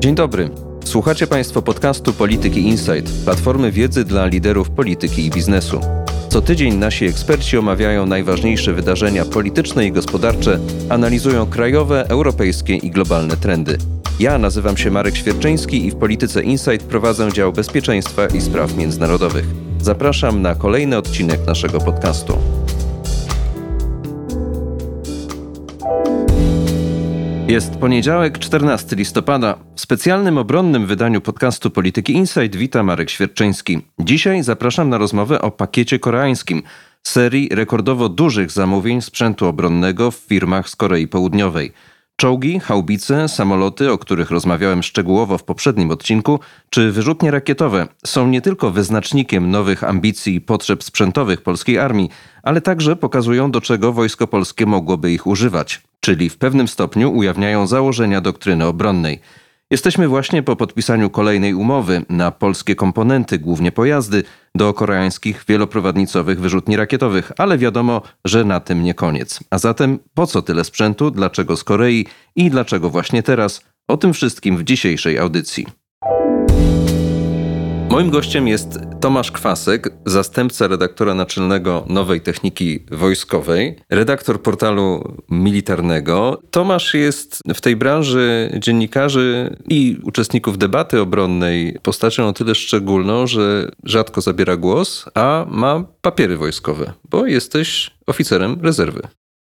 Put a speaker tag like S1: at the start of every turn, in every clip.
S1: Dzień dobry. Słuchacie Państwo podcastu Polityki Insight, platformy wiedzy dla liderów polityki i biznesu. Co tydzień nasi eksperci omawiają najważniejsze wydarzenia polityczne i gospodarcze, analizują krajowe, europejskie i globalne trendy. Ja nazywam się Marek Świerczyński i w Polityce Insight prowadzę dział bezpieczeństwa i spraw międzynarodowych. Zapraszam na kolejny odcinek naszego podcastu. Jest poniedziałek, 14 listopada. W specjalnym obronnym wydaniu podcastu Polityki Insight wita Marek Świerczyński. Dzisiaj zapraszam na rozmowę o pakiecie koreańskim, serii rekordowo dużych zamówień sprzętu obronnego w firmach z Korei Południowej. Czołgi, haubice, samoloty, o których rozmawiałem szczegółowo w poprzednim odcinku, czy wyrzutnie rakietowe są nie tylko wyznacznikiem nowych ambicji i potrzeb sprzętowych polskiej armii, ale także pokazują, do czego wojsko polskie mogłoby ich używać, czyli w pewnym stopniu ujawniają założenia doktryny obronnej. Jesteśmy właśnie po podpisaniu kolejnej umowy na polskie komponenty, głównie pojazdy, do koreańskich wieloprowadnicowych wyrzutni rakietowych, ale wiadomo, że na tym nie koniec. A zatem po co tyle sprzętu, dlaczego z Korei i dlaczego właśnie teraz? O tym wszystkim w dzisiejszej audycji. Moim gościem jest Tomasz Kwasek, zastępca redaktora naczelnego Nowej Techniki Wojskowej, redaktor portalu militarnego. Tomasz jest w tej branży dziennikarzy i uczestników debaty obronnej postacią o tyle szczególną, że rzadko zabiera głos, a ma papiery wojskowe, bo jesteś oficerem rezerwy.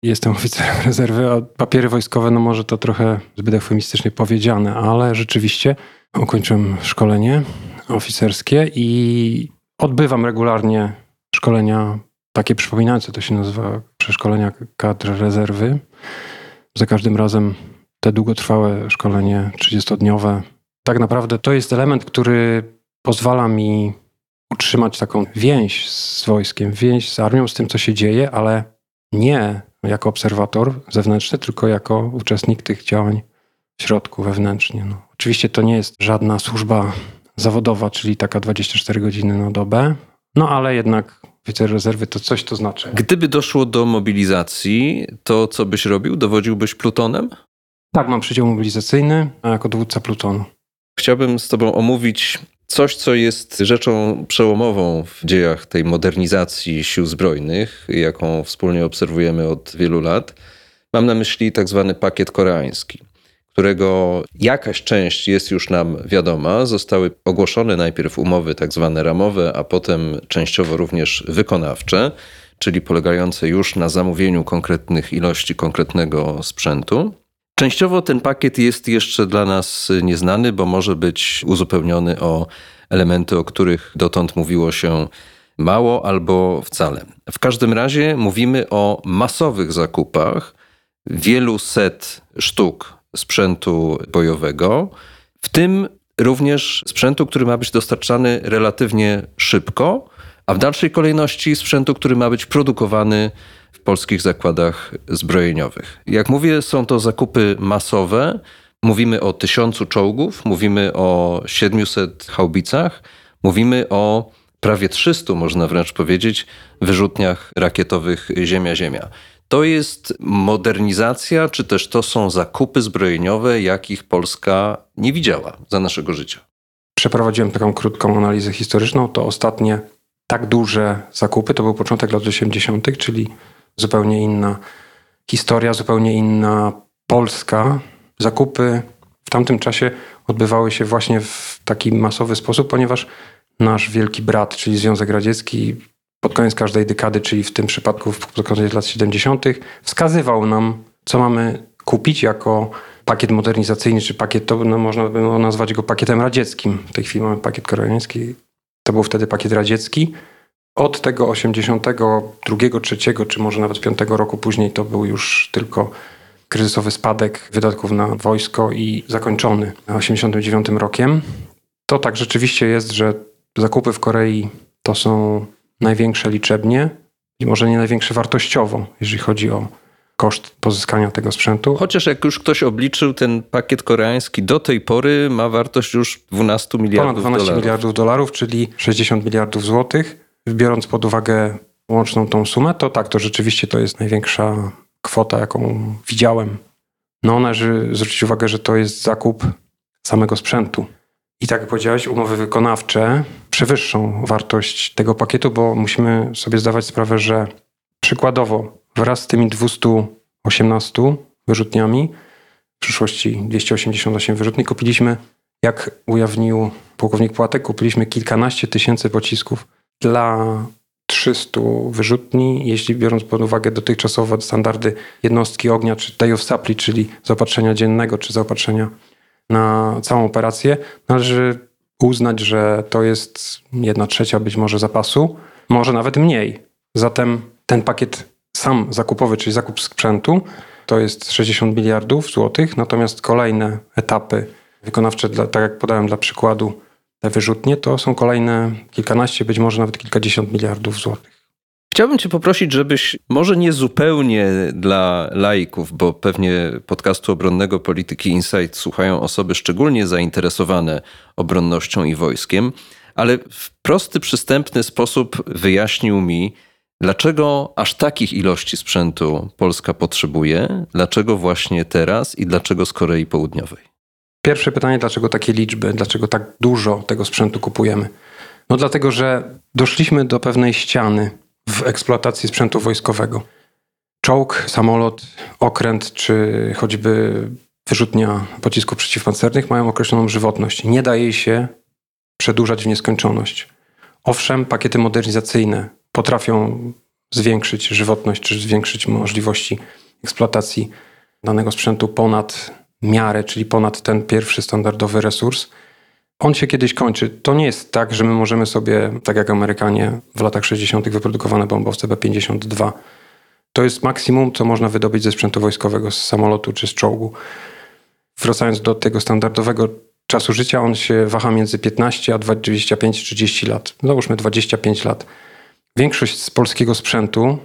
S2: Jestem oficerem rezerwy, a papiery wojskowe, no może to trochę zbyt eufemistycznie powiedziane, ale rzeczywiście ukończyłem szkolenie oficerskie i odbywam regularnie szkolenia takie przypominające, to się nazywa przeszkolenia kadr rezerwy. Za każdym razem te długotrwałe szkolenie 30-dniowe. Tak naprawdę to jest element, który pozwala mi utrzymać taką więź z wojskiem, więź z armią, z tym, co się dzieje, ale nie jako obserwator zewnętrzny, tylko jako uczestnik tych działań w środku, wewnętrznie. No. Oczywiście to nie jest żadna służba zawodowa, czyli taka 24 godziny na dobę. No ale jednak oficer rezerwy to coś to znaczy.
S1: Gdyby doszło do mobilizacji, to co byś robił? Dowodziłbyś plutonem?
S2: Tak, mam przydział mobilizacyjny, a jako dowódca plutonu.
S1: Chciałbym z Tobą omówić coś, co jest rzeczą przełomową w dziejach tej modernizacji sił zbrojnych, jaką wspólnie obserwujemy od wielu lat. Mam na myśli tak zwany pakiet koreański którego jakaś część jest już nam wiadoma. Zostały ogłoszone najpierw umowy tak zwane ramowe, a potem częściowo również wykonawcze, czyli polegające już na zamówieniu konkretnych ilości konkretnego sprzętu. Częściowo ten pakiet jest jeszcze dla nas nieznany, bo może być uzupełniony o elementy, o których dotąd mówiło się mało albo wcale. W każdym razie mówimy o masowych zakupach wielu set sztuk sprzętu bojowego, w tym również sprzętu, który ma być dostarczany relatywnie szybko, a w dalszej kolejności sprzętu, który ma być produkowany w polskich zakładach zbrojeniowych. Jak mówię, są to zakupy masowe. Mówimy o tysiącu czołgów, mówimy o 700 haubicach, mówimy o prawie 300, można wręcz powiedzieć, wyrzutniach rakietowych Ziemia-Ziemia. To jest modernizacja, czy też to są zakupy zbrojeniowe, jakich Polska nie widziała za naszego życia?
S2: Przeprowadziłem taką krótką analizę historyczną. To ostatnie tak duże zakupy to był początek lat 80., czyli zupełnie inna historia, zupełnie inna Polska. Zakupy w tamtym czasie odbywały się właśnie w taki masowy sposób, ponieważ nasz wielki brat, czyli Związek Radziecki, pod koniec każdej dekady, czyli w tym przypadku pod koniec lat 70., wskazywał nam, co mamy kupić jako pakiet modernizacyjny, czy pakiet, to no, można by nazwać go pakietem radzieckim. W tej chwili mamy pakiet koreański. To był wtedy pakiet radziecki. Od tego 82, 3, czy może nawet 5 roku później to był już tylko kryzysowy spadek wydatków na wojsko i zakończony 89 rokiem. To tak rzeczywiście jest, że zakupy w Korei to są największe liczebnie i może nie największe wartościowo, jeżeli chodzi o koszt pozyskania tego sprzętu.
S1: Chociaż jak już ktoś obliczył, ten pakiet koreański do tej pory ma wartość już 12 miliardów
S2: Ponad 12
S1: dolarów.
S2: miliardów dolarów, czyli 60 miliardów złotych. Biorąc pod uwagę łączną tą sumę, to tak, to rzeczywiście to jest największa kwota, jaką widziałem. No należy zwrócić uwagę, że to jest zakup samego sprzętu. I tak jak powiedziałeś, umowy wykonawcze przewyższą wartość tego pakietu, bo musimy sobie zdawać sprawę, że przykładowo wraz z tymi 218 wyrzutniami, w przyszłości 288 wyrzutni, kupiliśmy, jak ujawnił pułkownik Płatek, kupiliśmy kilkanaście tysięcy pocisków dla 300 wyrzutni, jeśli biorąc pod uwagę dotychczasowe standardy jednostki ognia, czy day of supply, czyli zaopatrzenia dziennego, czy zaopatrzenia na całą operację, należy uznać, że to jest jedna trzecia być może zapasu, może nawet mniej. Zatem ten pakiet sam zakupowy, czyli zakup sprzętu, to jest 60 miliardów złotych, natomiast kolejne etapy wykonawcze, tak jak podałem dla przykładu, te wyrzutnie, to są kolejne kilkanaście, być może nawet kilkadziesiąt miliardów złotych.
S1: Chciałbym Cię poprosić, żebyś może nie zupełnie dla laików, bo pewnie podcastu obronnego Polityki Insight słuchają osoby szczególnie zainteresowane obronnością i wojskiem, ale w prosty, przystępny sposób wyjaśnił mi, dlaczego aż takich ilości sprzętu Polska potrzebuje, dlaczego właśnie teraz i dlaczego z Korei Południowej.
S2: Pierwsze pytanie, dlaczego takie liczby, dlaczego tak dużo tego sprzętu kupujemy? No dlatego, że doszliśmy do pewnej ściany w eksploatacji sprzętu wojskowego. Czołg, samolot, okręt czy choćby wyrzutnia pocisków przeciwpancernych mają określoną żywotność. Nie da jej się przedłużać w nieskończoność. Owszem, pakiety modernizacyjne potrafią zwiększyć żywotność czy zwiększyć możliwości eksploatacji danego sprzętu ponad miarę, czyli ponad ten pierwszy standardowy resurs. On się kiedyś kończy. To nie jest tak, że my możemy sobie, tak jak Amerykanie w latach 60. wyprodukowane bombowce B-52, to jest maksimum, co można wydobyć ze sprzętu wojskowego, z samolotu czy z czołgu. Wracając do tego standardowego czasu życia, on się waha między 15 a 25-30 lat. Załóżmy 25 lat. Większość z polskiego sprzętu,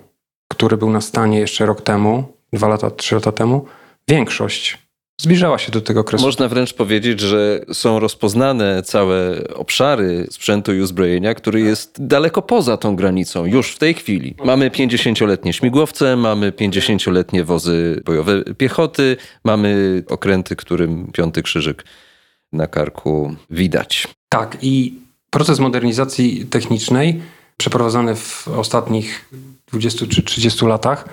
S2: który był na stanie jeszcze rok temu, dwa lata, trzy lata temu, większość zbliżała się do tego okresu.
S1: Można wręcz powiedzieć, że są rozpoznane całe obszary sprzętu i uzbrojenia, który jest daleko poza tą granicą, już w tej chwili. Mamy 50-letnie śmigłowce, mamy 50-letnie wozy bojowe piechoty, mamy okręty, którym piąty krzyżyk na karku widać.
S2: Tak, i proces modernizacji technicznej przeprowadzany w ostatnich 20 czy 30 latach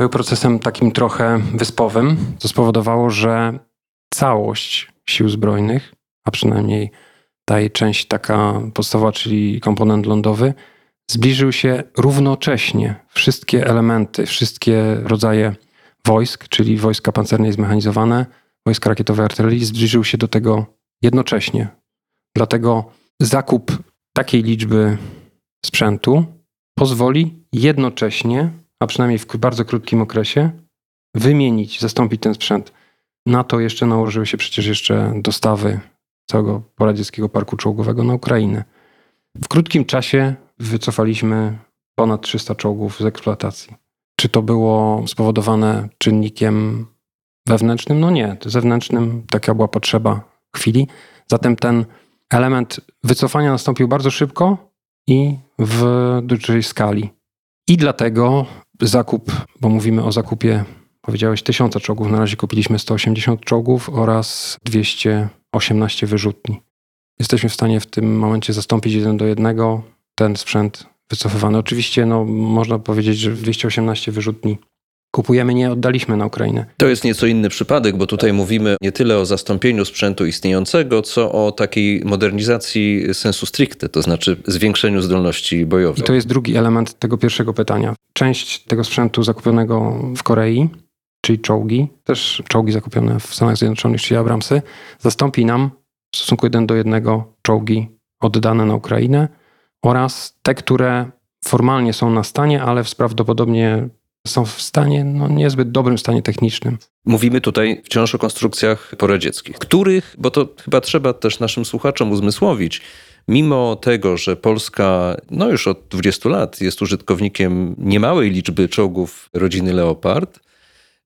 S2: był procesem takim trochę wyspowym, co spowodowało, że całość sił zbrojnych, a przynajmniej ta jej część taka podstawowa, czyli komponent lądowy, zbliżył się równocześnie. Wszystkie elementy, wszystkie rodzaje wojsk, czyli wojska pancerne i zmechanizowane, wojska rakietowe artylerii, zbliżył się do tego jednocześnie. Dlatego zakup takiej liczby sprzętu pozwoli jednocześnie a przynajmniej w bardzo krótkim okresie, wymienić, zastąpić ten sprzęt. Na to jeszcze nałożyły się przecież jeszcze dostawy całego poradzieckiego parku czołgowego na Ukrainę. W krótkim czasie wycofaliśmy ponad 300 czołgów z eksploatacji. Czy to było spowodowane czynnikiem wewnętrznym? No nie, zewnętrznym taka była potrzeba chwili. Zatem ten element wycofania nastąpił bardzo szybko i w dużej skali. I dlatego zakup, bo mówimy o zakupie, powiedziałeś, tysiąca czołgów. Na razie kupiliśmy 180 czołgów oraz 218 wyrzutni. Jesteśmy w stanie w tym momencie zastąpić jeden do jednego ten sprzęt wycofywany. Oczywiście no, można powiedzieć, że 218 wyrzutni kupujemy, nie oddaliśmy na Ukrainę.
S1: To jest nieco inny przypadek, bo tutaj mówimy nie tyle o zastąpieniu sprzętu istniejącego, co o takiej modernizacji sensu stricte, to znaczy zwiększeniu zdolności bojowych.
S2: I to jest drugi element tego pierwszego pytania. Część tego sprzętu zakupionego w Korei, czyli czołgi, też czołgi zakupione w Stanach Zjednoczonych, czyli Abramsy, zastąpi nam w stosunku jeden do jednego czołgi oddane na Ukrainę oraz te, które formalnie są na stanie, ale prawdopodobnie są w stanie, no niezbyt dobrym stanie technicznym.
S1: Mówimy tutaj wciąż o konstrukcjach poradzieckich, których, bo to chyba trzeba też naszym słuchaczom uzmysłowić, mimo tego, że Polska no już od 20 lat jest użytkownikiem niemałej liczby czołgów rodziny Leopard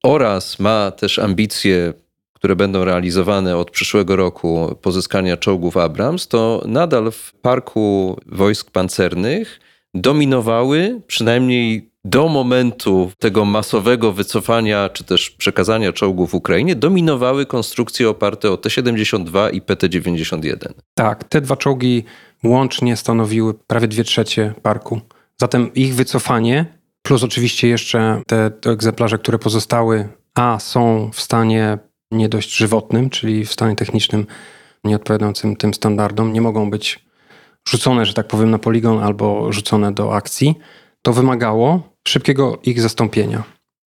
S1: oraz ma też ambicje, które będą realizowane od przyszłego roku pozyskania czołgów Abrams, to nadal w parku wojsk pancernych dominowały, przynajmniej do momentu tego masowego wycofania czy też przekazania czołgów Ukrainie, dominowały konstrukcje oparte o T-72 i PT-91.
S2: Tak, te dwa czołgi łącznie stanowiły prawie dwie trzecie parku. Zatem ich wycofanie, plus oczywiście jeszcze te, te egzemplarze, które pozostały, a są w stanie nie dość żywotnym, czyli w stanie technicznym nieodpowiadającym tym standardom, nie mogą być rzucone, że tak powiem, na poligon albo rzucone do akcji, to wymagało szybkiego ich zastąpienia.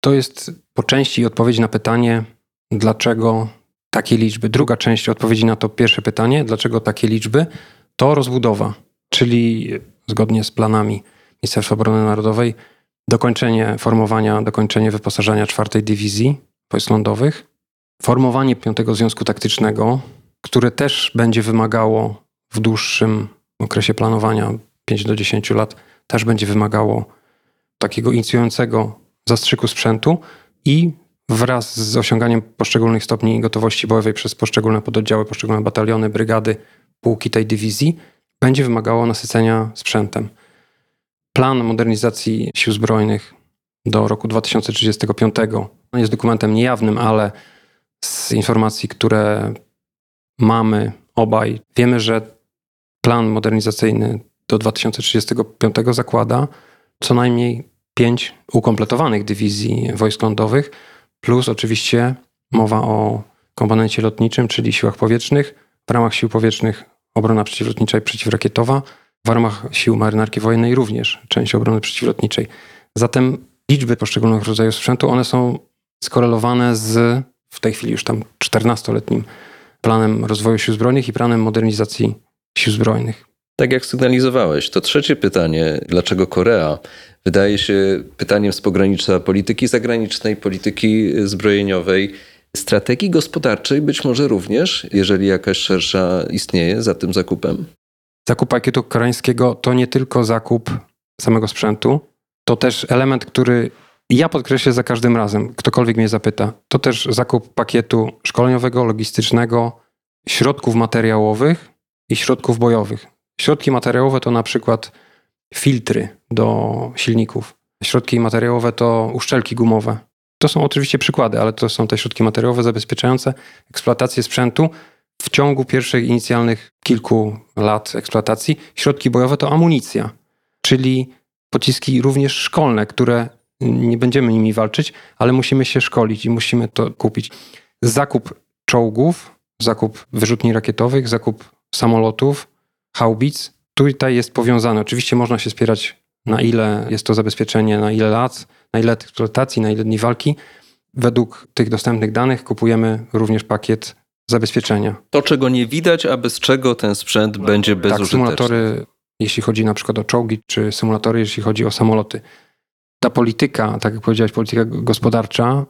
S2: To jest po części odpowiedź na pytanie, dlaczego takie liczby. Druga część odpowiedzi na to pierwsze pytanie, dlaczego takie liczby, to rozbudowa, czyli zgodnie z planami Ministerstwa Obrony Narodowej, dokończenie formowania, dokończenie wyposażenia czwartej dywizji wojsk lądowych, formowanie piątego związku taktycznego, które też będzie wymagało w dłuższym okresie planowania 5 do 10 lat, też będzie wymagało takiego inicjującego zastrzyku sprzętu i wraz z osiąganiem poszczególnych stopni gotowości bojowej przez poszczególne pododdziały, poszczególne bataliony, brygady, pułki tej dywizji, będzie wymagało nasycenia sprzętem. Plan modernizacji sił zbrojnych do roku 2035 jest dokumentem niejawnym, ale z informacji, które mamy obaj, wiemy, że plan modernizacyjny do 2035 zakłada co najmniej pięć ukompletowanych dywizji wojsk lądowych, plus oczywiście mowa o komponencie lotniczym, czyli siłach powietrznych, w ramach sił powietrznych obrona przeciwlotnicza i przeciwrakietowa, w ramach sił marynarki wojennej również część obrony przeciwlotniczej. Zatem liczby poszczególnych rodzajów sprzętu, one są skorelowane z w tej chwili już tam 14-letnim planem rozwoju sił zbrojnych i planem modernizacji sił zbrojnych.
S1: Tak jak sygnalizowałeś, to trzecie pytanie, dlaczego Korea, wydaje się pytaniem z pogranicza polityki zagranicznej, polityki zbrojeniowej, strategii gospodarczej, być może również, jeżeli jakaś szersza istnieje za tym zakupem?
S2: Zakup pakietu koreańskiego to nie tylko zakup samego sprzętu, to też element, który ja podkreślę za każdym razem, ktokolwiek mnie zapyta, to też zakup pakietu szkoleniowego, logistycznego, środków materiałowych i środków bojowych. Środki materiałowe to na przykład filtry do silników. Środki materiałowe to uszczelki gumowe. To są oczywiście przykłady, ale to są te środki materiałowe zabezpieczające eksploatację sprzętu w ciągu pierwszych inicjalnych kilku lat eksploatacji. Środki bojowe to amunicja, czyli pociski również szkolne, które nie będziemy nimi walczyć, ale musimy się szkolić i musimy to kupić. Zakup czołgów, zakup wyrzutni rakietowych, zakup samolotów, haubic, tutaj jest powiązane. Oczywiście można się spierać, na ile jest to zabezpieczenie, na ile lat, na ile eksploatacji, na ile dni walki. Według tych dostępnych danych kupujemy również pakiet zabezpieczenia.
S1: To, czego nie widać, a bez czego ten sprzęt będzie tak, bezużyteczny.
S2: Tak, symulatory, jeśli chodzi na przykład o czołgi, czy symulatory, jeśli chodzi o samoloty. Ta polityka, tak jak powiedziałeś, polityka gospodarcza,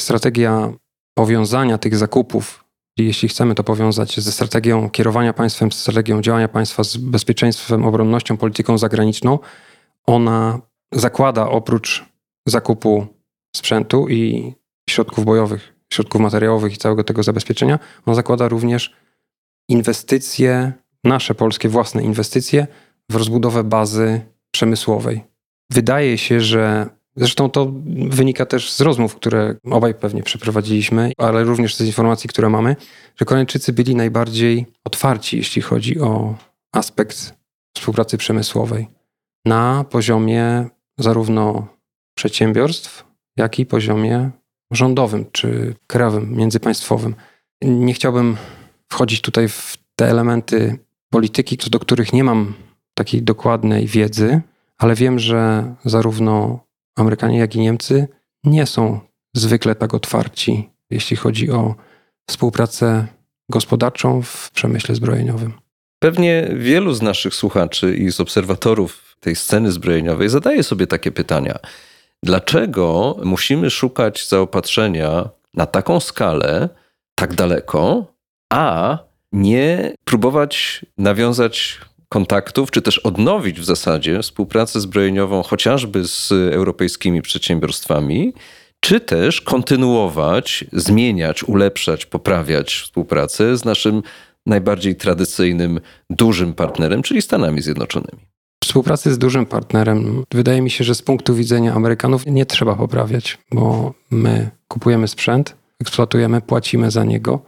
S2: strategia powiązania tych zakupów jeśli chcemy to powiązać ze strategią kierowania państwem, strategią działania państwa z bezpieczeństwem, obronnością, polityką zagraniczną, ona zakłada oprócz zakupu sprzętu i środków bojowych, środków materiałowych i całego tego zabezpieczenia, on zakłada również inwestycje, nasze polskie własne inwestycje w rozbudowę bazy przemysłowej. Wydaje się, że Zresztą to wynika też z rozmów, które obaj pewnie przeprowadziliśmy, ale również z informacji, które mamy, że Koreańczycy byli najbardziej otwarci, jeśli chodzi o aspekt współpracy przemysłowej na poziomie zarówno przedsiębiorstw, jak i poziomie rządowym czy krajowym, międzypaństwowym. Nie chciałbym wchodzić tutaj w te elementy polityki, co do których nie mam takiej dokładnej wiedzy, ale wiem, że zarówno Amerykanie, jak i Niemcy nie są zwykle tak otwarci, jeśli chodzi o współpracę gospodarczą w przemyśle zbrojeniowym.
S1: Pewnie wielu z naszych słuchaczy i z obserwatorów tej sceny zbrojeniowej zadaje sobie takie pytania. Dlaczego musimy szukać zaopatrzenia na taką skalę, tak daleko, a nie próbować nawiązać kontaktów, czy też odnowić w zasadzie współpracę zbrojeniową chociażby z europejskimi przedsiębiorstwami, czy też kontynuować, zmieniać, ulepszać, poprawiać współpracę z naszym najbardziej tradycyjnym, dużym partnerem, czyli Stanami Zjednoczonymi.
S2: Współpracy z dużym partnerem, wydaje mi się, że z punktu widzenia Amerykanów nie trzeba poprawiać, bo my kupujemy sprzęt, eksploatujemy, płacimy za niego.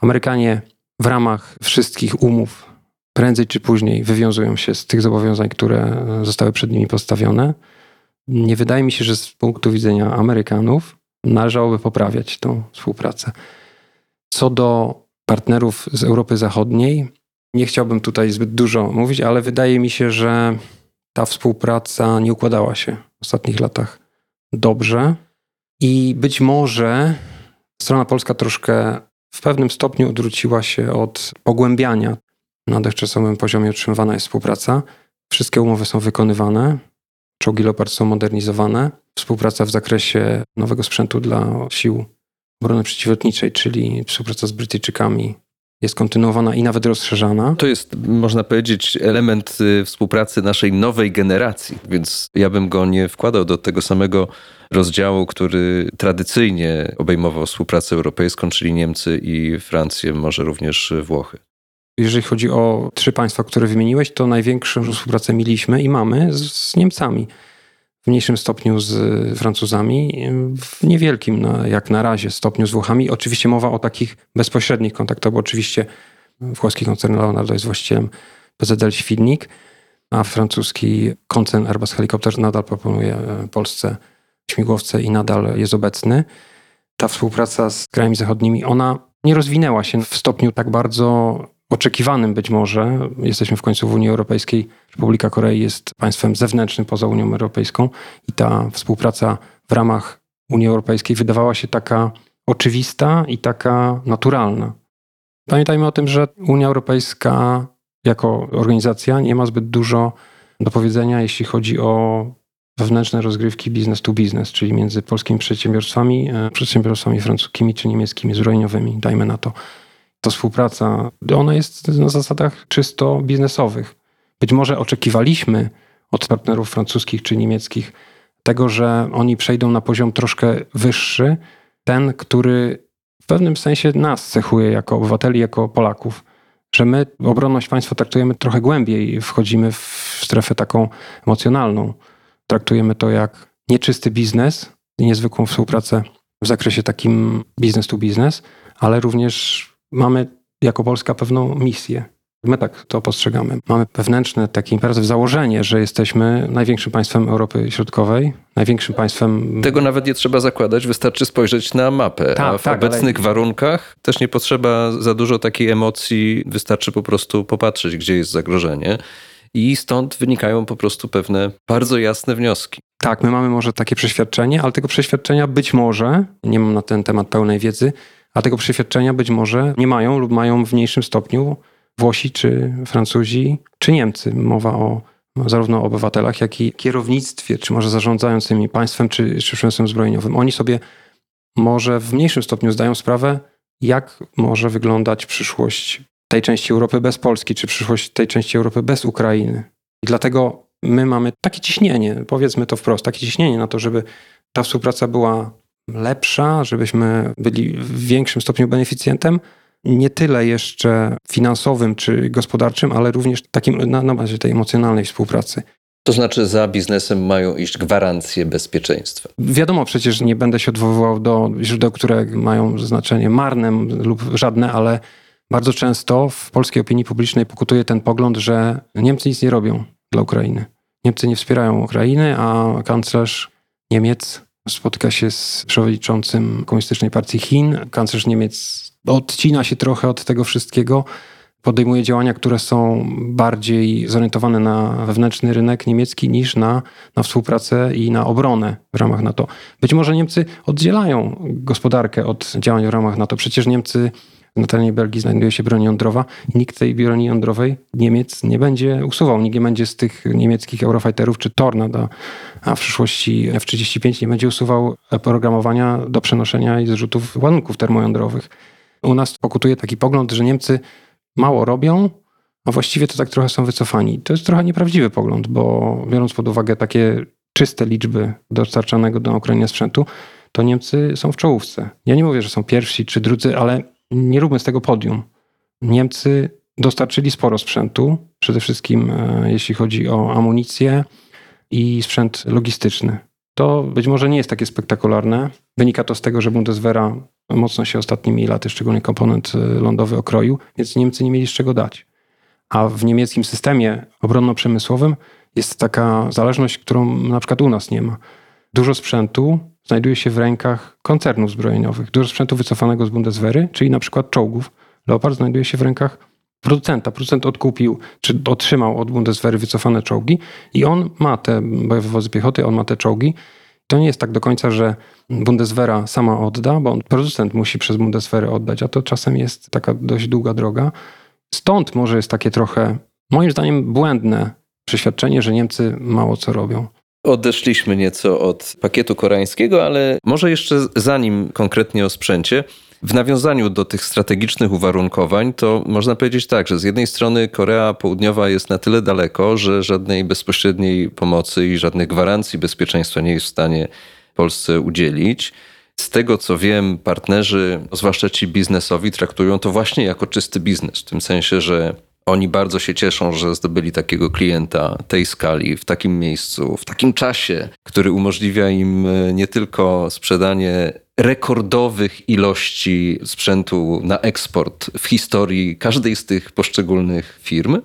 S2: Amerykanie w ramach wszystkich umów prędzej czy później wywiązują się z tych zobowiązań, które zostały przed nimi postawione. Nie wydaje mi się, że z punktu widzenia Amerykanów należałoby poprawiać tą współpracę. Co do partnerów z Europy Zachodniej, nie chciałbym tutaj zbyt dużo mówić, ale wydaje mi się, że ta współpraca nie układała się w ostatnich latach dobrze i być może strona polska troszkę w pewnym stopniu odwróciła się od pogłębiania. Na dotychczasowym poziomie utrzymywana jest współpraca. Wszystkie umowy są wykonywane, czołgi Leopard są modernizowane. Współpraca w zakresie nowego sprzętu dla sił obrony przeciwlotniczej, czyli współpraca z Brytyjczykami jest kontynuowana i nawet rozszerzana.
S1: To jest, można powiedzieć, element y, współpracy naszej nowej generacji, więc ja bym go nie wkładał do tego samego rozdziału, który tradycyjnie obejmował współpracę europejską, czyli Niemcy i Francję, może również Włochy.
S2: Jeżeli chodzi o trzy państwa, które wymieniłeś, to największą współpracę mieliśmy i mamy z, z Niemcami. W mniejszym stopniu z Francuzami, w niewielkim na, jak na razie stopniu z Włochami. Oczywiście mowa o takich bezpośrednich kontaktach, bo oczywiście włoski koncern Leonardo jest właścicielem PZL Świdnik, a francuski koncern Airbus Helicopters nadal proponuje Polsce śmigłowce i nadal jest obecny. Ta współpraca z krajami zachodnimi, ona nie rozwinęła się w stopniu tak bardzo oczekiwanym być może. Jesteśmy w końcu w Unii Europejskiej. Republika Korei jest państwem zewnętrznym poza Unią Europejską i ta współpraca w ramach Unii Europejskiej wydawała się taka oczywista i taka naturalna. Pamiętajmy o tym, że Unia Europejska jako organizacja nie ma zbyt dużo do powiedzenia, jeśli chodzi o wewnętrzne rozgrywki business to business, czyli między polskimi przedsiębiorstwami, e, przedsiębiorstwami francuskimi czy niemieckimi zbrojeniowymi, dajmy na to to współpraca, ona jest na zasadach czysto biznesowych. Być może oczekiwaliśmy od partnerów francuskich czy niemieckich tego, że oni przejdą na poziom troszkę wyższy, ten, który w pewnym sensie nas cechuje jako obywateli, jako Polaków, że my obronność państwa traktujemy trochę głębiej, wchodzimy w strefę taką emocjonalną. Traktujemy to jak nieczysty biznes, niezwykłą współpracę w zakresie takim business to business, ale również mamy jako Polska pewną misję. My tak to postrzegamy. Mamy wewnętrzne takie imperatyw, założenie, że jesteśmy największym państwem Europy Środkowej, największym państwem.
S1: Tego nawet nie trzeba zakładać, wystarczy spojrzeć na mapę. Tak, a w tak, obecnych ale... warunkach też nie potrzeba za dużo takiej emocji, wystarczy po prostu popatrzeć, gdzie jest zagrożenie. I stąd wynikają po prostu pewne bardzo jasne wnioski.
S2: Tak, my mamy może takie przeświadczenie, ale tego przeświadczenia być może, nie mam na ten temat pełnej wiedzy, a tego przeświadczenia być może nie mają lub mają w mniejszym stopniu Włosi, czy Francuzi, czy Niemcy. Mowa o zarówno o obywatelach, jak i kierownictwie, czy może zarządzającymi państwem, czy, czy przemysłem zbrojeniowym. Oni sobie może w mniejszym stopniu zdają sprawę, jak może wyglądać przyszłość tej części Europy bez Polski, czy przyszłość tej części Europy bez Ukrainy. I dlatego my mamy takie ciśnienie, powiedzmy to wprost, takie ciśnienie na to, żeby ta współpraca była lepsza, żebyśmy byli w większym stopniu beneficjentem. Nie tyle jeszcze finansowym czy gospodarczym, ale również takim na, na bazie tej emocjonalnej współpracy.
S1: To znaczy, za biznesem mają iść gwarancje bezpieczeństwa.
S2: Wiadomo, przecież nie będę się odwoływał do źródeł, które mają znaczenie marne lub żadne, ale bardzo często w polskiej opinii publicznej pokutuje ten pogląd, że Niemcy nic nie robią dla Ukrainy. Niemcy nie wspierają Ukrainy, a kanclerz Niemiec spotyka się z przewodniczącym Komunistycznej Partii Chin. Kanclerz Niemiec odcina się trochę od tego wszystkiego, podejmuje działania, które są bardziej zorientowane na wewnętrzny rynek niemiecki niż na, na współpracę i na obronę w ramach NATO. Być może Niemcy oddzielają gospodarkę od działań w ramach NATO. Przecież Niemcy na terenie Belgii znajduje się broń jądrowa nikt tej broni jądrowej Niemiec nie będzie usuwał. Nikt nie będzie z tych niemieckich Eurofighterów czy Tornado, a w przyszłości F-35 nie będzie usuwał programowania do przenoszenia i zrzutów ładunków termojądrowych. U nas pokutuje taki pogląd, że Niemcy mało robią, a właściwie to tak trochę są wycofani. To jest trochę nieprawdziwy pogląd, bo biorąc pod uwagę takie czyste liczby dostarczanego do Ukrainy sprzętu, to Niemcy są w czołówce. Ja nie mówię, że są pierwsi czy drudzy, ale nie róbmy z tego podium. Niemcy dostarczyli sporo sprzętu, przede wszystkim e, jeśli chodzi o amunicję i sprzęt logistyczny. To być może nie jest takie spektakularne. Wynika to z tego, że Bundeswehra mocno się ostatnimi laty, szczególnie komponent e, lądowy, okroił, więc Niemcy nie mieli z czego dać. A w niemieckim systemie obronno-przemysłowym jest taka zależność, którą na przykład u nas nie ma. Dużo sprzętu znajduje się w rękach koncernów zbrojeniowych. Dużo sprzętu wycofanego z Bundeswehry, czyli na przykład czołgów. Leopard znajduje się w rękach producenta. Producent odkupił, czy otrzymał od Bundeswehry wycofane czołgi i on ma te bojowe wozy piechoty, on ma te czołgi. To nie jest tak do końca, że Bundeswehra sama odda, bo producent musi przez Bundeswehrę oddać, a to czasem jest taka dość długa droga. Stąd może jest takie trochę, moim zdaniem, błędne przeświadczenie, że Niemcy mało co robią.
S1: Odeszliśmy nieco od pakietu koreańskiego, ale może jeszcze zanim konkretnie o sprzęcie, w nawiązaniu do tych strategicznych uwarunkowań, to można powiedzieć tak, że z jednej strony Korea Południowa jest na tyle daleko, że żadnej bezpośredniej pomocy i żadnych gwarancji bezpieczeństwa nie jest w stanie Polsce udzielić. Z tego co wiem, partnerzy, zwłaszcza ci biznesowi, traktują to właśnie jako czysty biznes, w tym sensie, że oni bardzo się cieszą, że zdobyli takiego klienta tej skali, w takim miejscu, w takim czasie, który umożliwia im e, nie tylko sprzedanie rekordowych ilości sprzętu na eksport w historii każdej z tych poszczególnych firm,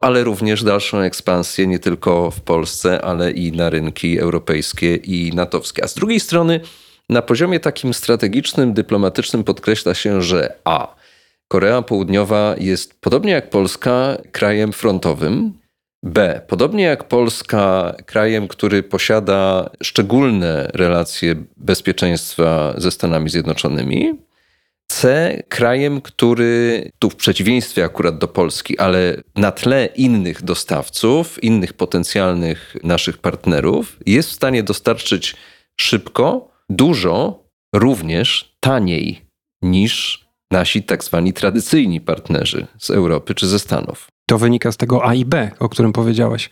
S1: ale również dalszą ekspansję nie tylko w Polsce, ale i na rynki europejskie i natowskie. A z drugiej strony, na poziomie takim strategicznym, dyplomatycznym podkreśla się, że a Korea Południowa jest podobnie jak Polska krajem frontowym. B. Podobnie jak Polska, krajem, który posiada szczególne relacje bezpieczeństwa ze Stanami Zjednoczonymi. C. Krajem, który tu w przeciwieństwie akurat do Polski, ale na tle innych dostawców, innych potencjalnych naszych partnerów, jest w stanie dostarczyć szybko, dużo, również taniej niż nasi tak zwani tradycyjni partnerzy z Europy czy ze Stanów.
S2: To wynika z tego A i B, o którym powiedziałeś,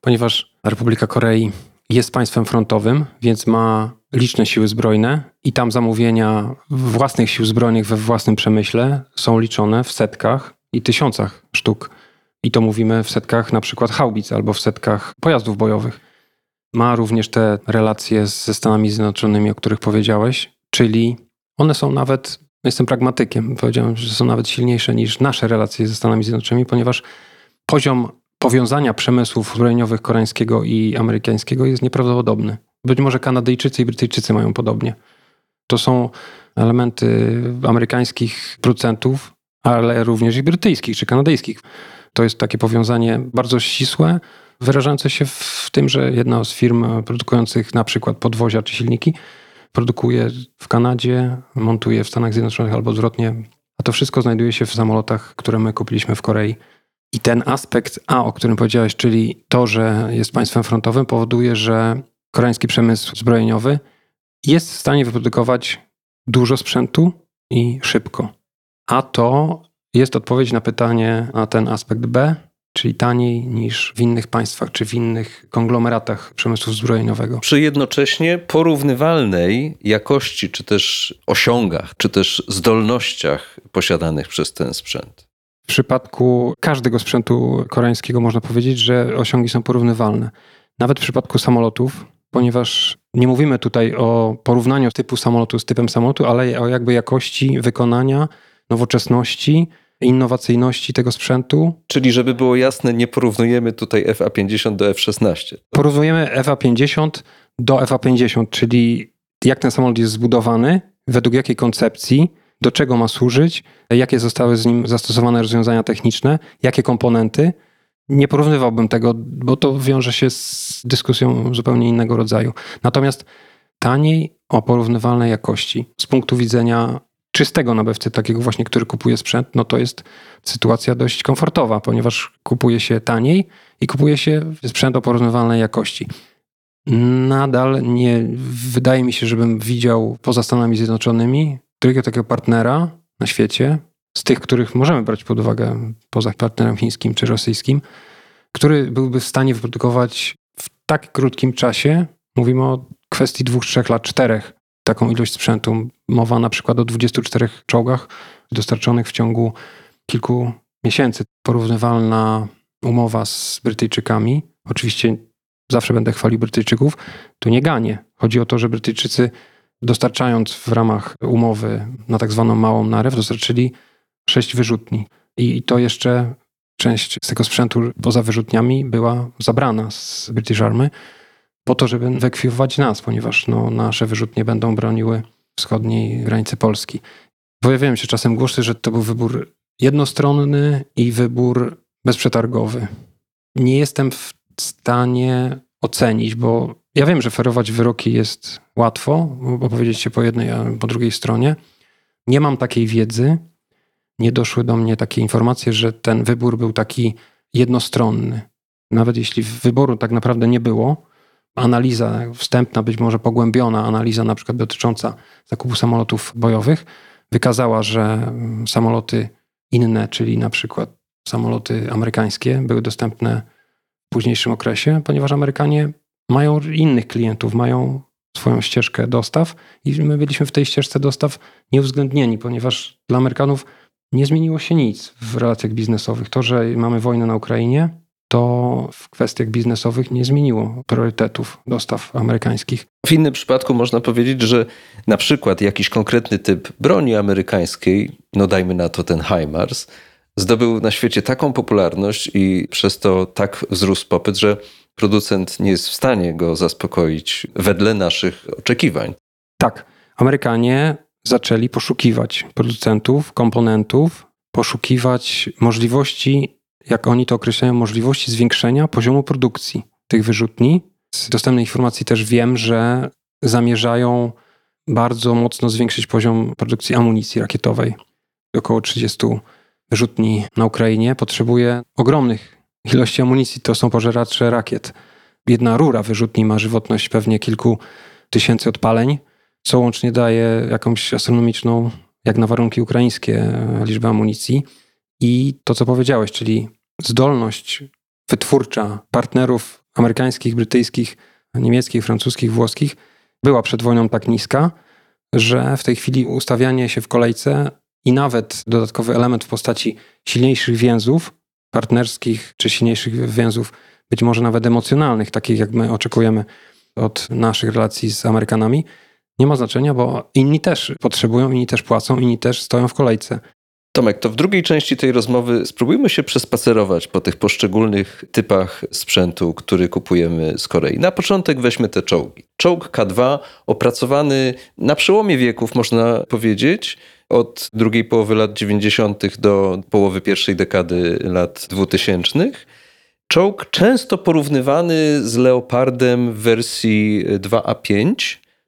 S2: ponieważ Republika Korei jest państwem frontowym, więc ma liczne siły zbrojne i tam zamówienia własnych sił zbrojnych we własnym przemyśle są liczone w setkach i tysiącach sztuk. I to mówimy w setkach na przykład haubic albo w setkach pojazdów bojowych. Ma również te relacje ze Stanami Zjednoczonymi, o których powiedziałeś, czyli one są nawet Jestem pragmatykiem. Powiedziałem, że są nawet silniejsze niż nasze relacje ze Stanami Zjednoczonymi, ponieważ poziom powiązania przemysłów zbrojeniowych koreańskiego i amerykańskiego jest nieprawdopodobny. Być może Kanadyjczycy i Brytyjczycy mają podobnie. To są elementy amerykańskich producentów, ale również i brytyjskich czy kanadyjskich. To jest takie powiązanie bardzo ścisłe, wyrażające się w tym, że jedna z firm produkujących na przykład podwozia czy silniki produkuje w Kanadzie, montuje w Stanach Zjednoczonych albo odwrotnie. A to wszystko znajduje się w samolotach, które my kupiliśmy w Korei. I ten aspekt A, o którym powiedziałeś, czyli to, że jest państwem frontowym, powoduje, że koreański przemysł zbrojeniowy jest w stanie wyprodukować dużo sprzętu i szybko. A to jest odpowiedź na pytanie na ten aspekt B, czyli taniej niż w innych państwach czy w innych konglomeratach przemysłu zbrojeniowego.
S1: Przy jednocześnie porównywalnej jakości, czy też osiągach, czy też zdolnościach posiadanych przez ten sprzęt.
S2: W przypadku każdego sprzętu koreańskiego można powiedzieć, że osiągi są porównywalne. Nawet w przypadku samolotów, ponieważ nie mówimy tutaj o porównaniu typu samolotu z typem samolotu, ale o jakby jakości wykonania, nowoczesności, innowacyjności tego sprzętu.
S1: Czyli, żeby było jasne, nie porównujemy tutaj FA50 do F16.
S2: Porównujemy FA50 do FA50, czyli jak ten samolot jest zbudowany, według jakiej koncepcji, do czego ma służyć, jakie zostały z nim zastosowane rozwiązania techniczne, jakie komponenty. Nie porównywałbym tego, bo to wiąże się z dyskusją zupełnie innego rodzaju. Natomiast taniej o porównywalnej jakości z punktu widzenia czystego nabywcy, takiego właśnie, który kupuje sprzęt, no to jest sytuacja dość komfortowa, ponieważ kupuje się taniej i kupuje się sprzęt o porównywalnej jakości. Nadal nie wydaje mi się, żebym widział poza Stanami Zjednoczonymi drugiego takiego partnera na świecie, z tych, których możemy brać pod uwagę poza partnerem chińskim czy rosyjskim, który byłby w stanie wyprodukować w tak krótkim czasie, mówimy o kwestii dwóch, trzech lat, czterech, taką ilość sprzętu. Mowa na przykład o 24 czołgach dostarczonych w ciągu kilku miesięcy. Porównywalna umowa z Brytyjczykami. Oczywiście zawsze będę chwalił Brytyjczyków. Tu nie ganie. Chodzi o to, że Brytyjczycy dostarczając w ramach umowy na tak zwaną małą narew, dostarczyli sześć wyrzutni. I to jeszcze część z tego sprzętu poza wyrzutniami była zabrana z British Army po to, żeby wyekwipować nas, ponieważ no, nasze wyrzutnie będą broniły wschodniej granicy Polski. Pojawiają się czasem głosy, że to był wybór jednostronny i wybór bezprzetargowy. Nie jestem w stanie ocenić, bo ja wiem, że ferować wyroki jest łatwo, opowiedzieć się po jednej, a po drugiej stronie. Nie mam takiej wiedzy. Nie doszły do mnie takie informacje, że ten wybór był taki jednostronny. Nawet jeśli wyboru tak naprawdę nie było, analiza wstępna, być może pogłębiona analiza, na przykład dotycząca zakupu samolotów bojowych, wykazała, że samoloty inne, czyli na przykład samoloty amerykańskie, były dostępne w późniejszym okresie, ponieważ Amerykanie mają innych klientów, mają swoją ścieżkę dostaw i my byliśmy w tej ścieżce dostaw nieuwzględnieni, ponieważ dla Amerykanów nie zmieniło się nic w relacjach biznesowych. To, że mamy wojnę na Ukrainie, to w kwestiach biznesowych nie zmieniło priorytetów dostaw amerykańskich.
S1: W innym przypadku można powiedzieć, że na przykład jakiś konkretny typ broni amerykańskiej, no dajmy na to ten HIMARS, zdobył na świecie taką popularność i przez to tak wzrósł popyt, że producent nie jest w stanie go zaspokoić wedle naszych oczekiwań.
S2: Tak, Amerykanie zaczęli poszukiwać producentów, komponentów, poszukiwać możliwości, jak oni to określają, możliwości zwiększenia poziomu produkcji tych wyrzutni. Z dostępnej informacji też wiem, że zamierzają bardzo mocno zwiększyć poziom produkcji amunicji rakietowej. Około 30 wyrzutni na Ukrainie potrzebuje ogromnych ilości amunicji. To są pożeracze rakiet. Jedna rura wyrzutni ma żywotność pewnie kilku tysięcy odpaleń, co łącznie daje jakąś astronomiczną, jak na warunki ukraińskie, liczbę amunicji. I to, co powiedziałeś, czyli zdolność wytwórcza partnerów amerykańskich, brytyjskich, niemieckich, francuskich, włoskich była przed wojną tak niska, że w tej chwili ustawianie się w kolejce i nawet dodatkowy element w postaci silniejszych więzów partnerskich czy silniejszych więzów, być może nawet emocjonalnych, takich jak my oczekujemy od naszych relacji z Amerykanami, nie ma znaczenia, bo inni też potrzebują, inni też płacą, inni też stoją w kolejce.
S1: Tomek, to w drugiej części tej rozmowy spróbujmy się przespacerować po tych poszczególnych typach sprzętu, który kupujemy z Korei. Na początek weźmy te czołgi. Czołg K2 opracowany na przełomie wieków, można powiedzieć, od drugiej połowy lat 90. do połowy pierwszej dekady lat 2000. Czołg często porównywany z Leopardem w wersji 2A5.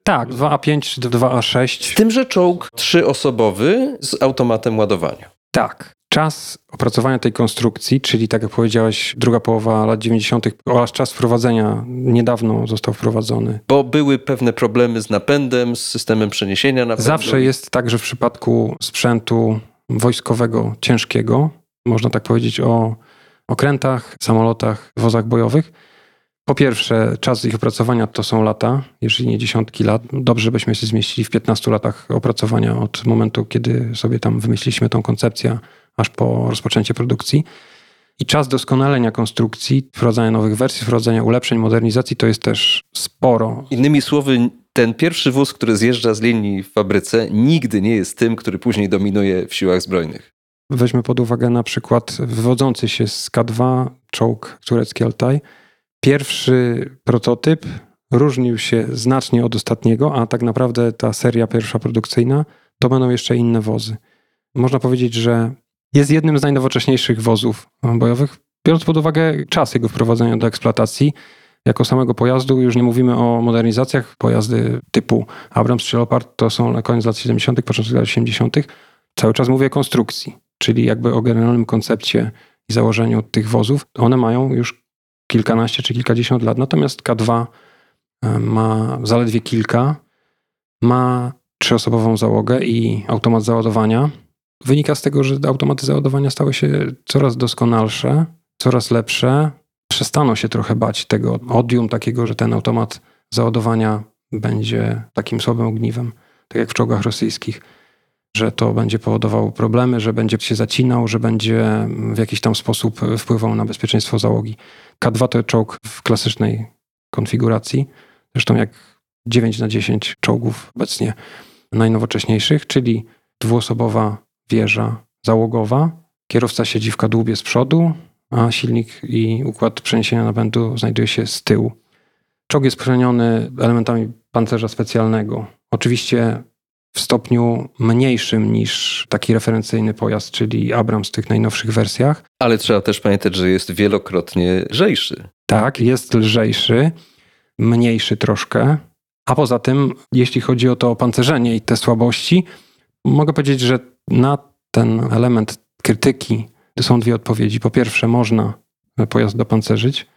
S2: Tak, 2A5 czy 2A6.
S1: Z tym, że czołg trzyosobowy z automatem ładowania.
S2: Tak. Czas opracowania tej konstrukcji, czyli tak jak powiedziałeś, druga połowa lat 90. oraz czas wprowadzenia niedawno został wprowadzony.
S1: Bo były pewne problemy z napędem, z systemem przeniesienia napędu.
S2: Zawsze jest tak, że w przypadku sprzętu wojskowego ciężkiego, można tak powiedzieć o okrętach, samolotach, wozach bojowych, po pierwsze, czas ich opracowania to są lata, jeżeli nie dziesiątki lat. Dobrze byśmy się zmieścili w 15 latach opracowania od momentu, kiedy sobie tam wymyśliliśmy tą koncepcję, aż po rozpoczęcie produkcji. I czas doskonalenia konstrukcji, wprowadzania nowych wersji, wprowadzania ulepszeń, modernizacji to jest też sporo.
S1: Innymi słowy, ten pierwszy wóz, który zjeżdża z linii w fabryce, nigdy nie jest tym, który później dominuje w siłach zbrojnych.
S2: Weźmy pod uwagę na przykład wywodzący się z K2 czołg turecki Altaj Pierwszy prototyp różnił się znacznie od ostatniego, a tak naprawdę ta seria pierwsza produkcyjna to będą jeszcze inne wozy. Można powiedzieć, że jest jednym z najnowocześniejszych wozów bojowych, biorąc pod uwagę czas jego wprowadzenia do eksploatacji. Jako samego pojazdu już nie mówimy o modernizacjach. Pojazdy typu Abrams czy Leopard to są na koniec lat 70., początek lat 80. Cały czas mówię o konstrukcji, czyli jakby o generalnym koncepcie i założeniu tych wozów. One mają już kilkanaście czy kilkadziesiąt lat. Natomiast K2 e, ma zaledwie kilka, ma trzyosobową załogę i automat załadowania. Wynika z tego, że automaty załadowania stały się coraz doskonalsze, coraz lepsze. Przestano się trochę bać tego odium takiego, że ten automat załadowania będzie takim słabym ogniwem, tak jak w czołgach rosyjskich, że to będzie powodowało problemy, że będzie się zacinał, że będzie w jakiś tam sposób wpływał na bezpieczeństwo załogi. K2 to czołg w klasycznej konfiguracji, zresztą jak 9 na 10 czołgów obecnie najnowocześniejszych, czyli dwuosobowa wieża załogowa. Kierowca siedzi w kadłubie z przodu, a silnik i układ przeniesienia napędu znajduje się z tyłu. Czołg jest chroniony elementami pancerza specjalnego. Oczywiście w stopniu mniejszym niż taki referencyjny pojazd, czyli Abrams w tych najnowszych wersjach.
S1: Ale trzeba też pamiętać, że jest wielokrotnie lżejszy.
S2: Tak, jest lżejszy, mniejszy troszkę. A poza tym, jeśli chodzi o to opancerzenie i te słabości, mogę powiedzieć, że na ten element krytyki są dwie odpowiedzi. Po pierwsze, można pojazd dopancerzyć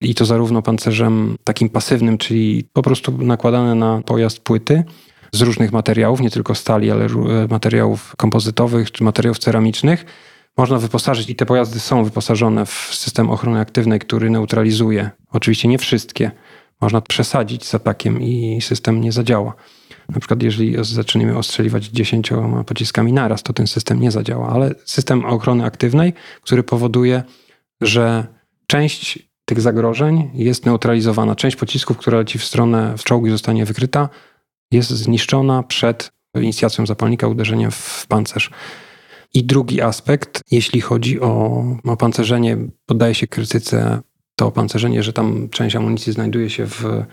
S2: i to zarówno pancerzem takim pasywnym, czyli po prostu nakładane na pojazd płyty z różnych materiałów, nie tylko stali, ale materiałów kompozytowych czy materiałów ceramicznych. Można wyposażyć i te pojazdy są wyposażone w system ochrony aktywnej, który neutralizuje. Oczywiście nie wszystkie. Można przesadzić z atakiem i system nie zadziała. Na przykład, jeżeli zaczniemy ostrzeliwać 10 pociskami naraz, to ten system nie zadziała, ale system ochrony aktywnej, który powoduje, że część tych zagrożeń jest neutralizowana. Część pocisków, która leci w stronę w czołgi zostanie wykryta, jest zniszczona przed inicjacją zapalnika uderzeniem w pancerz. I drugi aspekt, jeśli chodzi o opancerzenie, poddaje się krytyce to opancerzenie, że tam część amunicji znajduje się w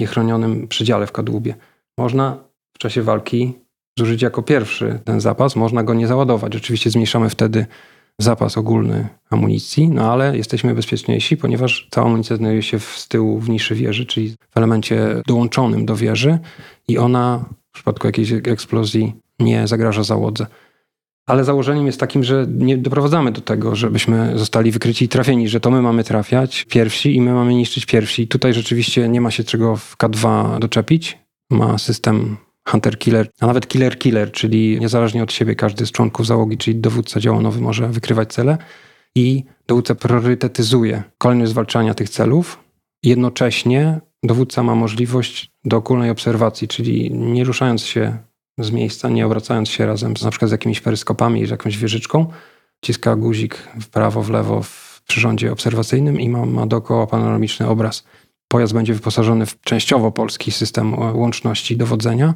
S2: niechronionym przedziale w kadłubie. Można w czasie walki zużyć jako pierwszy ten zapas, można go nie załadować. Oczywiście zmniejszamy wtedy zapas ogólny amunicji, no ale jesteśmy bezpieczniejsi, ponieważ cała amunicja znajduje się z tyłu w niszy wieży, czyli w elemencie dołączonym do wieży i ona w przypadku jakiejś eksplozji nie zagraża załodze. Ale założeniem jest takim, że nie doprowadzamy do tego, żebyśmy zostali wykryci i trafieni, że to my mamy trafiać pierwsi i my mamy niszczyć pierwsi. Tutaj rzeczywiście nie ma się czego w K2 doczepić. Ma system Hunter-Killer, a nawet Killer-Killer, czyli niezależnie od siebie każdy z członków załogi, czyli dowódca działonowy może wykrywać cele i dowódca priorytetyzuje kolejność zwalczania tych celów. Jednocześnie dowódca ma możliwość dookólnej obserwacji, czyli nie ruszając się z miejsca, nie obracając się razem z, na przykład z jakimiś peryskopami, jakąś wieżyczką, ciska guzik w prawo, w lewo w przyrządzie obserwacyjnym i ma, ma dookoła panoramiczny obraz. Pojazd będzie wyposażony w częściowo polski system łączności dowodzenia.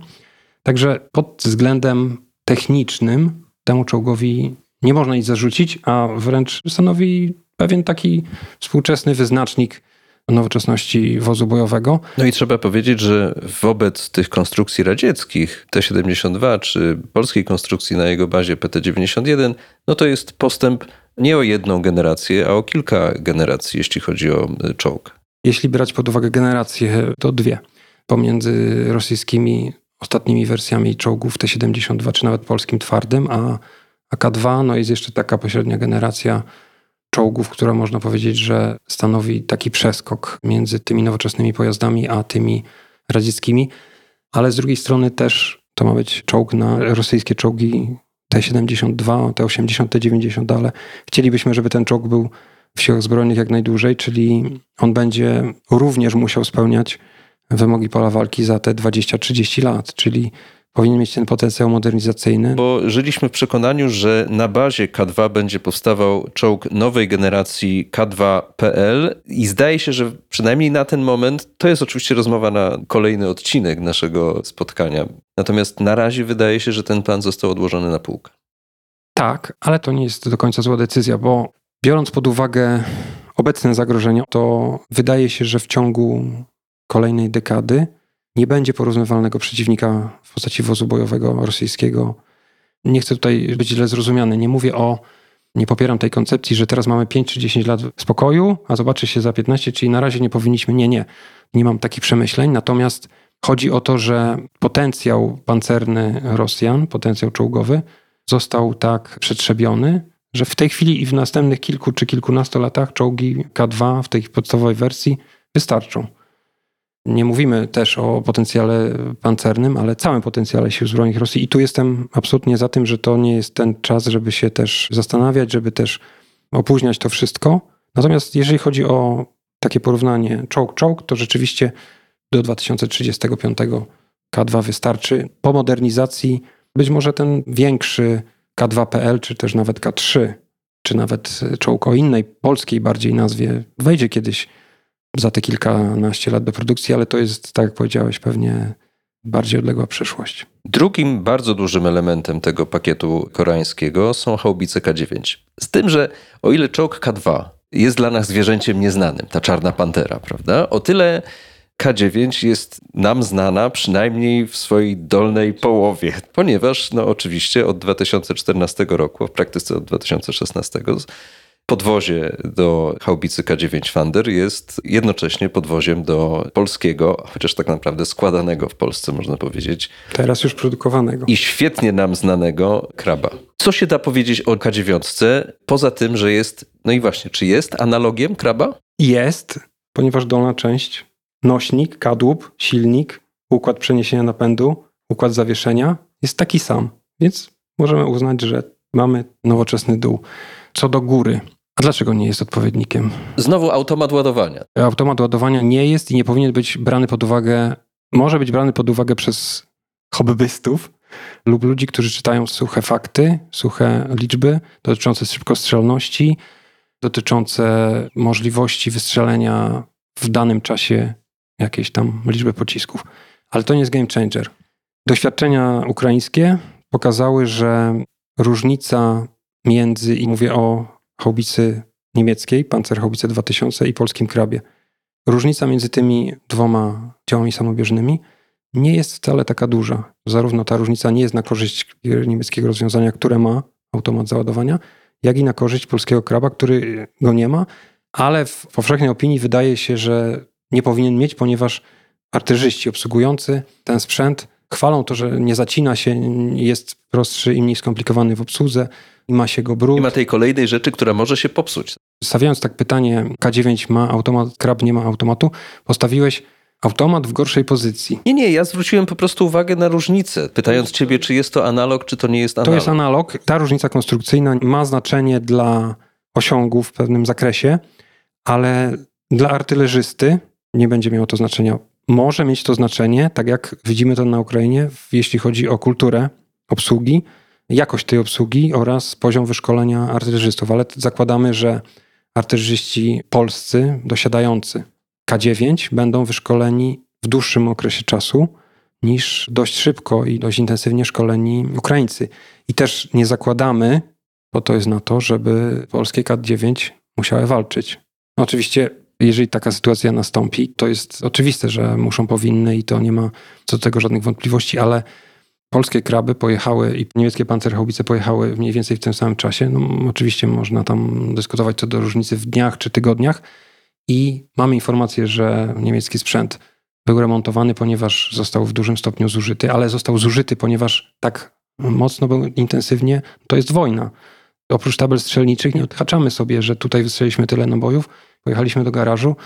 S2: Także pod względem technicznym temu czołgowi nie można nic zarzucić, a wręcz stanowi pewien taki współczesny wyznacznik nowoczesności wozu bojowego.
S1: No i trzeba powiedzieć, że wobec tych konstrukcji radzieckich T-72 czy polskiej konstrukcji na jego bazie PT-91, no to jest postęp nie o jedną generację, a o kilka generacji, jeśli chodzi o czołg.
S2: Jeśli brać pod uwagę generacje, to dwie. Pomiędzy rosyjskimi ostatnimi wersjami czołgów T-72, czy nawet polskim twardym, a AK-2, no jest jeszcze taka pośrednia generacja czołgów, która można powiedzieć, że stanowi taki przeskok między tymi nowoczesnymi pojazdami a tymi radzieckimi, ale z drugiej strony też to ma być czołg na rosyjskie czołgi T-72, T-80, T-90, ale chcielibyśmy, żeby ten czołg był w siłach zbrojnych jak najdłużej, czyli on będzie również musiał spełniać wymogi pola walki za te 20-30 lat, czyli powinien mieć ten potencjał modernizacyjny.
S1: Bo żyliśmy w przekonaniu, że na bazie K2 będzie powstawał czołg nowej generacji K2PL i zdaje się, że przynajmniej na ten moment, to jest oczywiście rozmowa na kolejny odcinek naszego spotkania. Natomiast na razie wydaje się, że ten plan został odłożony na półkę.
S2: Tak, ale to nie jest do końca zła decyzja, bo biorąc pod uwagę obecne zagrożenia, to wydaje się, że w ciągu kolejnej dekady nie będzie porównywalnego przeciwnika w postaci wozu bojowego rosyjskiego. Nie chcę tutaj być źle zrozumiany. Nie mówię o, nie popieram tej koncepcji, że teraz mamy 5 czy 10 lat spokoju, a zobaczy się za 15, czyli na razie nie powinniśmy. Nie, nie. Nie mam takich przemyśleń. Natomiast chodzi o to, że potencjał pancerny Rosjan, potencjał czołgowy, został tak przetrzebiony, że w tej chwili i w następnych kilku czy kilkunastu latach czołgi K2 w tej podstawowej wersji wystarczą. Nie mówimy też o potencjale pancernym, ale całym potencjale sił zbrojnych Rosji. I tu jestem absolutnie za tym, że to nie jest ten czas, żeby się też zastanawiać, żeby też opóźniać to wszystko. Natomiast jeżeli chodzi o takie porównanie czołg-czołg, to rzeczywiście do 2035 K2 wystarczy. Po modernizacji Być może ten większy K2PL, czy też nawet K3, czy nawet czołg o innej polskiej bardziej nazwie, wejdzie kiedyś za te kilkanaście lat do produkcji, ale to jest, tak jak powiedziałeś, pewnie bardziej odległa przyszłość.
S1: Drugim bardzo dużym elementem tego pakietu koreańskiego są haubice K9. Z tym, że o ile czołg K2 jest dla nas zwierzęciem nieznanym, ta czarna pantera, prawda? O tyle K9 jest nam znana przynajmniej w swojej dolnej połowie, ponieważ no oczywiście od 2014 roku, w praktyce od 2016 podwozie do haubicy K9 Thunder jest jednocześnie podwoziem do polskiego, chociaż tak naprawdę składanego w Polsce, można powiedzieć.
S2: Teraz już produkowanego.
S1: I świetnie nam znanego kraba. Co się da powiedzieć o K9, poza tym, że jest, no i właśnie, czy jest analogiem kraba?
S2: Jest, ponieważ dolna część, nośnik, kadłub, silnik, układ przeniesienia napędu, układ zawieszenia jest taki sam. Więc możemy uznać, że mamy nowoczesny dół. Co do góry, a dlaczego nie jest odpowiednikiem?
S1: Znowu automat ładowania.
S2: Automat ładowania nie jest i nie powinien być brany pod uwagę, może być brany pod uwagę przez hobbystów lub ludzi, którzy czytają suche fakty, suche liczby dotyczące szybkostrzelności, dotyczące możliwości wystrzelenia w danym czasie jakiejś tam liczby pocisków. Ale to nie jest game changer. Doświadczenia ukraińskie pokazały, że różnica między, i mówię o haubicy niemieckiej, Panzerhaubice 2000 i polskim krabie. Różnica między tymi dwoma działami samobieżnymi nie jest wcale taka duża. Zarówno ta różnica nie jest na korzyść niemieckiego rozwiązania, które ma automat załadowania, jak i na korzyść polskiego kraba, który go nie ma, ale w powszechnej opinii wydaje się, że nie powinien mieć, ponieważ artyrzyści obsługujący ten sprzęt chwalą to, że nie zacina się, jest prostszy i mniej skomplikowany w obsłudze, i ma się go brud.
S1: Nie ma tej kolejnej rzeczy, która może się popsuć.
S2: Stawiając tak pytanie, K9 ma automat, krab nie ma automatu, postawiłeś automat w gorszej pozycji.
S1: Nie, nie, ja zwróciłem po prostu uwagę na różnicę, pytając ciebie, czy jest to analog, czy to nie jest analog.
S2: To jest analog. Ta różnica konstrukcyjna ma znaczenie dla osiągu w pewnym zakresie, ale dla artylerzysty nie będzie miało to znaczenia. Może mieć to znaczenie, tak jak widzimy to na Ukrainie, jeśli chodzi o kulturę obsługi, jakość tej obsługi oraz poziom wyszkolenia artylerzystów, ale zakładamy, że artyleriści polscy dosiadający K9 będą wyszkoleni w dłuższym okresie czasu niż dość szybko i dość intensywnie szkoleni Ukraińcy. I też nie zakładamy, bo to jest na to, żeby polskie K9 musiały walczyć. Oczywiście, jeżeli taka sytuacja nastąpi, to jest oczywiste, że muszą, powinny i to nie ma co do tego żadnych wątpliwości, ale polskie kraby pojechały i niemieckie pancerhaubice pojechały mniej więcej w tym samym czasie. No, oczywiście można tam dyskutować co do różnicy w dniach czy tygodniach i mamy informację, że niemiecki sprzęt był remontowany, ponieważ został w dużym stopniu zużyty, ale został zużyty, ponieważ tak mocno był intensywnie, to jest wojna. Oprócz tabel strzelniczych nie odhaczamy sobie, że tutaj wystrzeliliśmy tyle nabojów, pojechaliśmy do garażu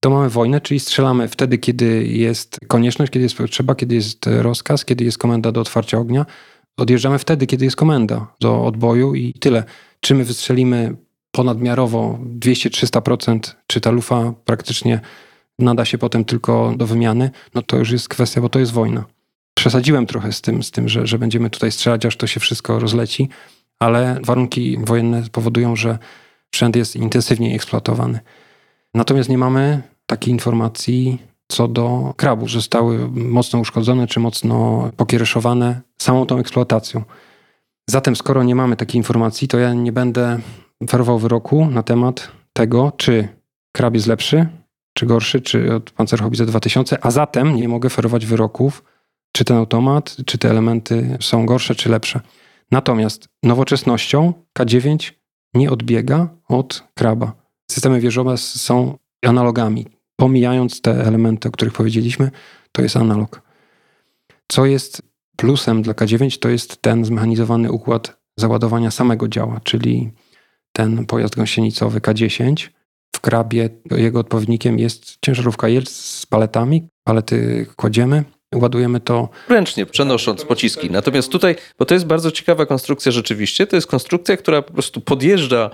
S2: to mamy wojnę, czyli strzelamy wtedy, kiedy jest konieczność, kiedy jest potrzeba, kiedy jest rozkaz, kiedy jest komenda do otwarcia ognia. Odjeżdżamy wtedy, kiedy jest komenda do odboju i tyle. Czy my wystrzelimy ponadmiarowo 200-300%, czy ta lufa praktycznie nada się potem tylko do wymiany, no to już jest kwestia, bo to jest wojna. Przesadziłem trochę z tym, z tym że, że będziemy tutaj strzelać, aż to się wszystko rozleci, ale warunki wojenne powodują, że sprzęt jest intensywnie eksploatowany. Natomiast nie mamy takiej informacji co do krabów, że zostały mocno uszkodzone czy mocno pokiereszowane samą tą eksploatacją. Zatem, skoro nie mamy takiej informacji, to ja nie będę ferował wyroku na temat tego, czy krab jest lepszy, czy gorszy, czy od Panzerhaubitze 2000, a zatem nie mogę ferować wyroków, czy ten automat, czy te elementy są gorsze, czy lepsze. Natomiast nowoczesnością K9 nie odbiega od kraba. Systemy wieżowe są analogami. Pomijając te elementy, o których powiedzieliśmy, to jest analog. Co jest plusem dla K9, to jest ten zmechanizowany układ załadowania samego działa, czyli ten pojazd gąsienicowy K10. W krabie jego odpowiednikiem jest ciężarówka Jelc z paletami. Palety kładziemy, ładujemy to.
S1: Ręcznie, przenosząc pociski. Natomiast tutaj, bo to jest bardzo ciekawa konstrukcja rzeczywiście, to jest konstrukcja, która po prostu podjeżdża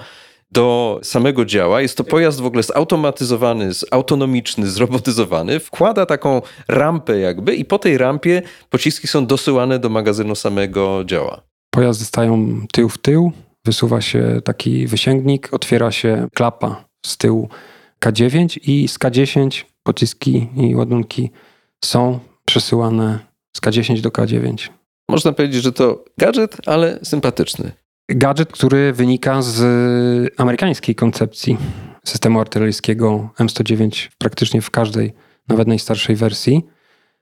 S1: do samego działa. Jest to pojazd w ogóle zautomatyzowany, zautonomiczny, zrobotyzowany. Wkłada taką rampę jakby i po tej rampie pociski są dosyłane do magazynu samego działa.
S2: Pojazdy stają tył w tył, wysuwa się taki wysięgnik, otwiera się klapa z tyłu K9 i z K10 pociski i ładunki są przesyłane z K10 do K9.
S1: Można powiedzieć, że to gadżet, ale sympatyczny.
S2: Gadżet, który wynika z amerykańskiej koncepcji systemu artyleryjskiego M109 praktycznie w każdej, nawet najstarszej wersji.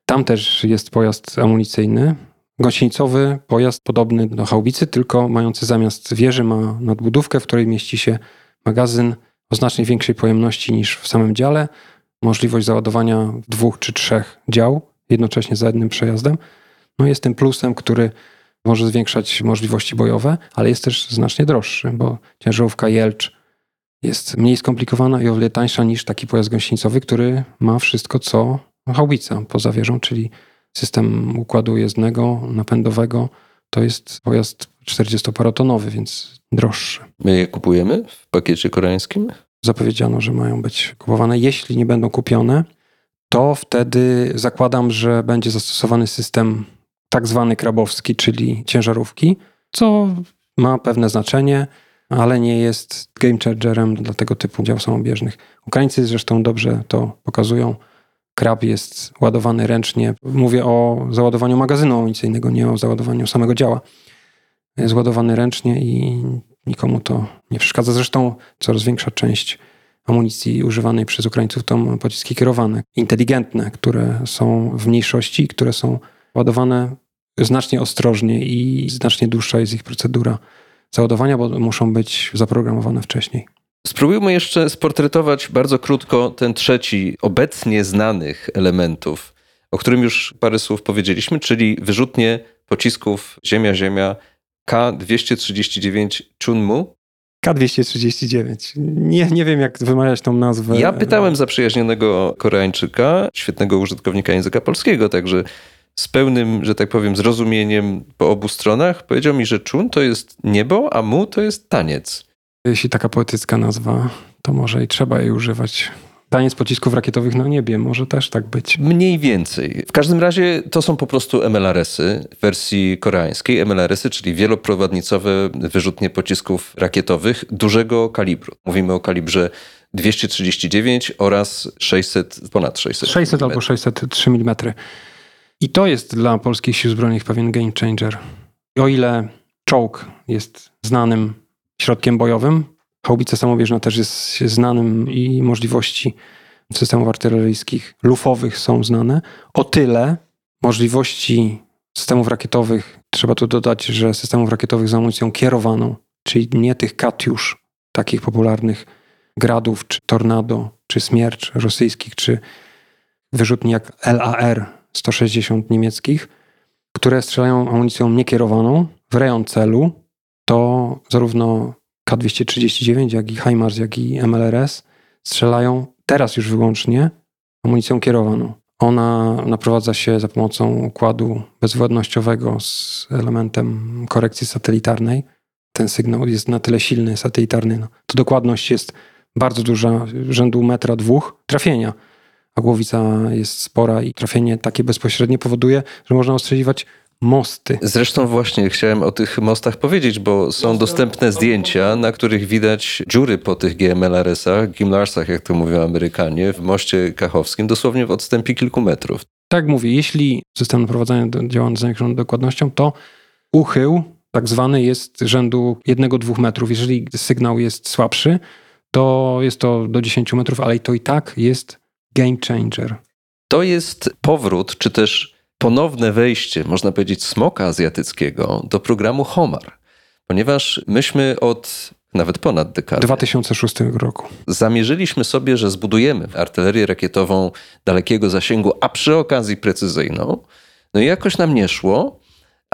S2: Tam też jest pojazd amunicyjny, gąsienicowy pojazd podobny do haubicy, tylko mający zamiast wieży ma nadbudówkę, w której mieści się magazyn o znacznie większej pojemności niż w samym dziale, możliwość załadowania dwóch czy trzech dział jednocześnie za jednym przejazdem. No jest tym plusem, który może zwiększać możliwości bojowe, ale jest też znacznie droższy, bo ciężarówka Jelcz jest mniej skomplikowana i o wiele tańsza niż taki pojazd gąsienicowy, który ma wszystko, co haubica poza wieżą, czyli system układu jezdnego, napędowego. To jest pojazd 40-parotonowy, więc droższy.
S1: My je kupujemy w pakiecie koreańskim?
S2: Zapowiedziano, że mają być kupowane. Jeśli nie będą kupione, to wtedy zakładam, że będzie zastosowany system tak zwany krabowski, czyli ciężarówki, co ma pewne znaczenie, ale nie jest game changerem dla tego typu dział samobieżnych. Ukraińcy zresztą dobrze to pokazują. Krab jest ładowany ręcznie. Mówię o załadowaniu magazynu amunicyjnego, nie o załadowaniu samego działa. Jest ładowany ręcznie i nikomu to nie przeszkadza. Zresztą coraz większa część amunicji używanej przez Ukraińców to pociski kierowane, inteligentne, które są w mniejszości, które są ładowane znacznie ostrożniej i znacznie dłuższa jest ich procedura załadowania, bo muszą być zaprogramowane wcześniej.
S1: Spróbujmy jeszcze sportretować bardzo krótko ten trzeci, obecnie znanych elementów, o którym już parę słów powiedzieliśmy, czyli wyrzutnie pocisków Ziemia-Ziemia K-239 Chunmu.
S2: K-239. Nie, nie wiem, jak wymawiać tą nazwę.
S1: Ja pytałem zaprzyjaźnionego Koreańczyka, świetnego użytkownika języka polskiego, także z pełnym, że tak powiem, zrozumieniem po obu stronach, powiedział mi, że Chun to jest niebo, a Mu to jest taniec.
S2: Jeśli taka poetycka nazwa, to może i trzeba jej używać. Taniec pocisków rakietowych na niebie, może też tak być.
S1: Mniej więcej. W każdym razie to są po prostu MLRS-y w wersji koreańskiej. MLRS-y, czyli wieloprowadnicowe wyrzutnie pocisków rakietowych dużego kalibru. Mówimy o kalibrze 239 oraz 600, ponad 600.
S2: 600 albo 603 mm. I to jest dla polskich sił zbrojnych pewien game changer. O ile czołg jest znanym środkiem bojowym, haubica samobieżna też jest znanym i możliwości systemów artyleryjskich lufowych są znane, o tyle możliwości systemów rakietowych, trzeba tu dodać, że systemów rakietowych z amunicją kierowaną, czyli nie tych Katiusz, takich popularnych Gradów, czy Tornado, czy Smiercz rosyjskich, czy wyrzutni jak LAR 160 niemieckich, które strzelają amunicją niekierowaną w rejon celu, to zarówno K239, jak i HIMARS, jak i MLRS strzelają teraz już wyłącznie amunicją kierowaną. Ona naprowadza się za pomocą układu bezwładnościowego z elementem korekcji satelitarnej. Ten sygnał jest na tyle silny, satelitarny. No, to dokładność jest bardzo duża, rzędu metra dwóch trafienia a głowica jest spora i trafienie takie bezpośrednie powoduje, że można ostrzeliwać mosty.
S1: Zresztą właśnie chciałem o tych mostach powiedzieć, bo są dostępne zdjęcia, na których widać dziury po tych GMLRS-ach, Gimlarsach, jak to mówią Amerykanie, w moście kachowskim, dosłownie w odstępie kilku metrów.
S2: Tak mówię, jeśli system naprowadzania działa z zwiększoną dokładnością, to uchył tak zwany jest rzędu 1-2 metrów. Jeżeli sygnał jest słabszy, to jest to do 10 metrów, ale to i tak jest game changer.
S1: To jest powrót, czy też ponowne wejście, można powiedzieć, smoka azjatyckiego do programu Homar. Ponieważ myśmy od nawet ponad dekadę.
S2: 2006 roku.
S1: Zamierzyliśmy sobie, że zbudujemy artylerię rakietową dalekiego zasięgu, a przy okazji precyzyjną. No i jakoś nam nie szło,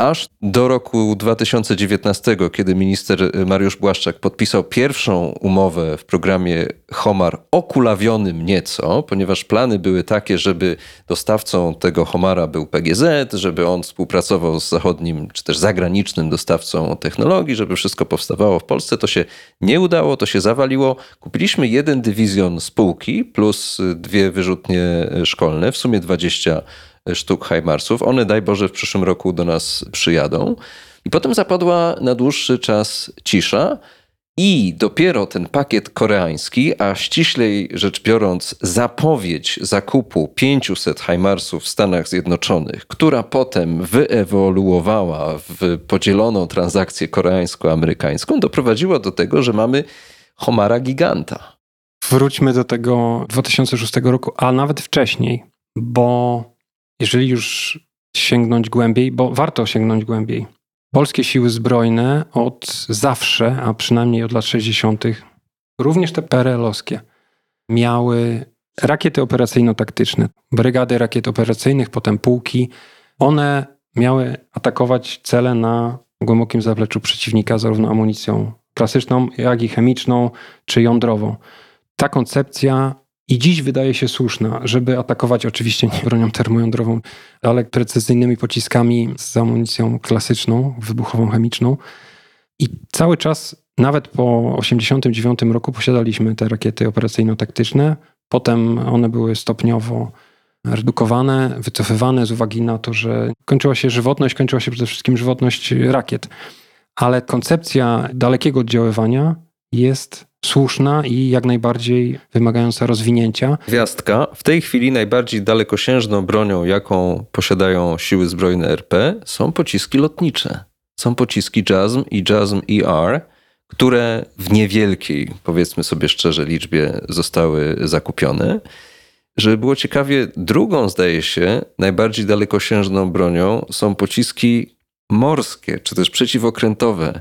S1: aż do roku 2019, kiedy minister Mariusz Błaszczak podpisał pierwszą umowę w programie Homar okulawionym nieco, ponieważ plany były takie, żeby dostawcą tego Homara był PGZ, żeby on współpracował z zachodnim czy też zagranicznym dostawcą technologii, żeby wszystko powstawało w Polsce. To się nie udało, to się zawaliło. Kupiliśmy jeden dywizjon spółki plus dwie wyrzutnie szkolne, w sumie 20 sztuk Hajmarsów. One, daj Boże, w przyszłym roku do nas przyjadą. I potem zapadła na dłuższy czas cisza. I dopiero ten pakiet koreański, a ściślej rzecz biorąc, zapowiedź zakupu 500 Hajmarsów w Stanach Zjednoczonych, która potem wyewoluowała w podzieloną transakcję koreańsko-amerykańską, doprowadziła do tego, że mamy Homara giganta.
S2: Wróćmy do tego 2006 roku, a nawet wcześniej, bo jeżeli już sięgnąć głębiej, bo warto sięgnąć głębiej. Polskie siły zbrojne od zawsze, a przynajmniej od lat 60., również te PRL-owskie, miały rakiety operacyjno-taktyczne, brygady rakiet operacyjnych, potem pułki. One miały atakować cele na głębokim zapleczu przeciwnika, zarówno amunicją klasyczną, jak i chemiczną czy jądrową. Ta koncepcja i dziś wydaje się słuszna, żeby atakować oczywiście nie bronią termojądrową, ale precyzyjnymi pociskami z amunicją klasyczną, wybuchową, chemiczną. I cały czas, nawet po 1989 roku, posiadaliśmy te rakiety operacyjno-taktyczne. Potem one były stopniowo redukowane, wycofywane z uwagi na to, że kończyła się żywotność, kończyła się przede wszystkim żywotność rakiet. Ale koncepcja dalekiego oddziaływania jest słuszna i jak najbardziej wymagająca rozwinięcia.
S1: Gwiazdka. W tej chwili najbardziej dalekosiężną bronią, jaką posiadają siły zbrojne RP, są pociski lotnicze. Są pociski JASM i JASM ER, które w niewielkiej, powiedzmy sobie szczerze, liczbie zostały zakupione. Żeby było ciekawie, drugą, zdaje się, najbardziej dalekosiężną bronią są pociski morskie, czy też przeciwokrętowe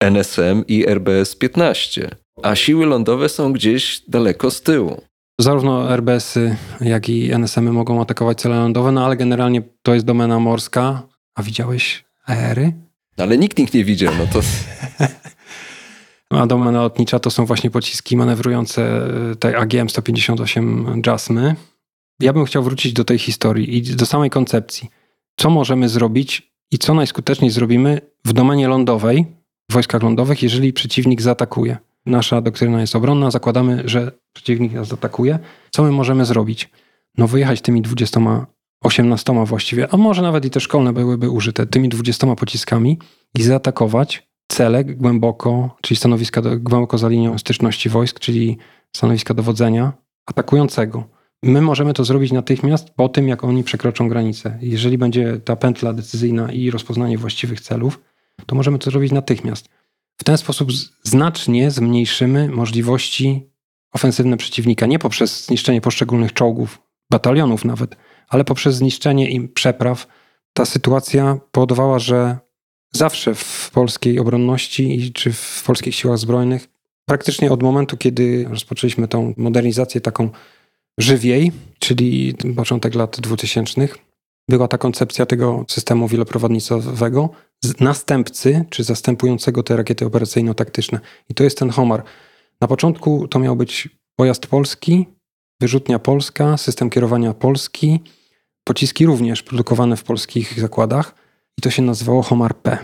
S1: NSM i RBS-15 a siły lądowe są gdzieś daleko z tyłu.
S2: Zarówno RBS-y, jak i NSM-y mogą atakować cele lądowe, no ale generalnie to jest domena morska. A widziałeś aery?
S1: Ale nikt nikt nie widział, no to...
S2: A domena lotnicza to są właśnie pociski manewrujące e, tej AGM-158 JASMy. Ja bym chciał wrócić do tej historii i do samej koncepcji. Co możemy zrobić i co najskuteczniej zrobimy w domenie lądowej, w wojskach lądowych, jeżeli przeciwnik zaatakuje? Nasza doktryna jest obronna, zakładamy, że przeciwnik nas atakuje. Co my możemy zrobić? No wyjechać tymi 20, 18 właściwie, a może nawet i te szkolne byłyby użyte, tymi 20 pociskami i zaatakować cele głęboko, czyli stanowiska głęboko za linią styczności wojsk, czyli stanowiska dowodzenia atakującego. My możemy to zrobić natychmiast po tym, jak oni przekroczą granicę. Jeżeli będzie ta pętla decyzyjna i rozpoznanie właściwych celów, to możemy to zrobić natychmiast. W ten sposób znacznie zmniejszymy możliwości ofensywne przeciwnika. Nie poprzez zniszczenie poszczególnych czołgów, batalionów nawet, ale poprzez zniszczenie im przepraw. Ta sytuacja powodowała, że zawsze w polskiej obronności czy w polskich siłach zbrojnych, praktycznie od momentu, kiedy rozpoczęliśmy tą modernizację taką żywiej, czyli początek lat 2000, była ta koncepcja tego systemu wieloprowadnicowego, następcy czy zastępującego te rakiety operacyjno-taktyczne. I to jest ten Homar. Na początku to miał być pojazd polski, wyrzutnia polska, system kierowania polski, pociski również produkowane w polskich zakładach i to się nazywało Homar P.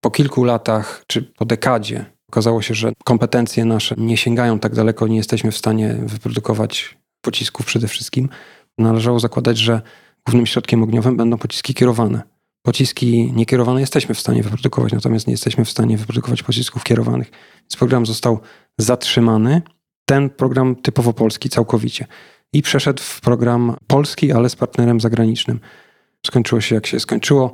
S2: Po kilku latach, czy po dekadzie, okazało się, że kompetencje nasze nie sięgają tak daleko, nie jesteśmy w stanie wyprodukować pocisków przede wszystkim. Należało zakładać, że głównym środkiem ogniowym będą pociski kierowane. Pociski niekierowane jesteśmy w stanie wyprodukować, natomiast nie jesteśmy w stanie wyprodukować pocisków kierowanych. Więc program został zatrzymany. Ten program typowo polski całkowicie. I przeszedł w program polski, ale z partnerem zagranicznym. Skończyło się jak się skończyło.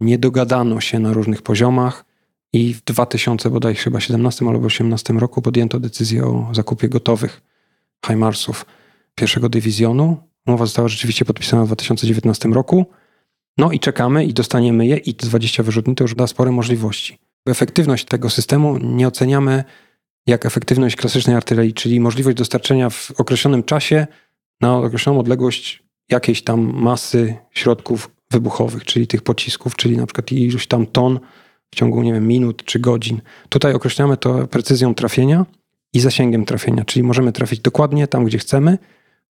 S2: Nie dogadano się na różnych poziomach i w 2000 bodaj chyba 17 albo 18 roku podjęto decyzję o zakupie gotowych HIMARSów pierwszego dywizjonu. Umowa została rzeczywiście podpisana w 2019 roku. No i czekamy i dostaniemy je i 20 wyrzutni to już da spore możliwości. Efektywność tego systemu nie oceniamy jak efektywność klasycznej artylerii, czyli możliwość dostarczenia w określonym czasie na określoną odległość jakiejś tam masy środków wybuchowych, czyli tych pocisków, czyli na przykład iluś tam ton w ciągu, nie wiem, minut czy godzin. Tutaj określamy to precyzją trafienia i zasięgiem trafienia, czyli możemy trafić dokładnie tam, gdzie chcemy,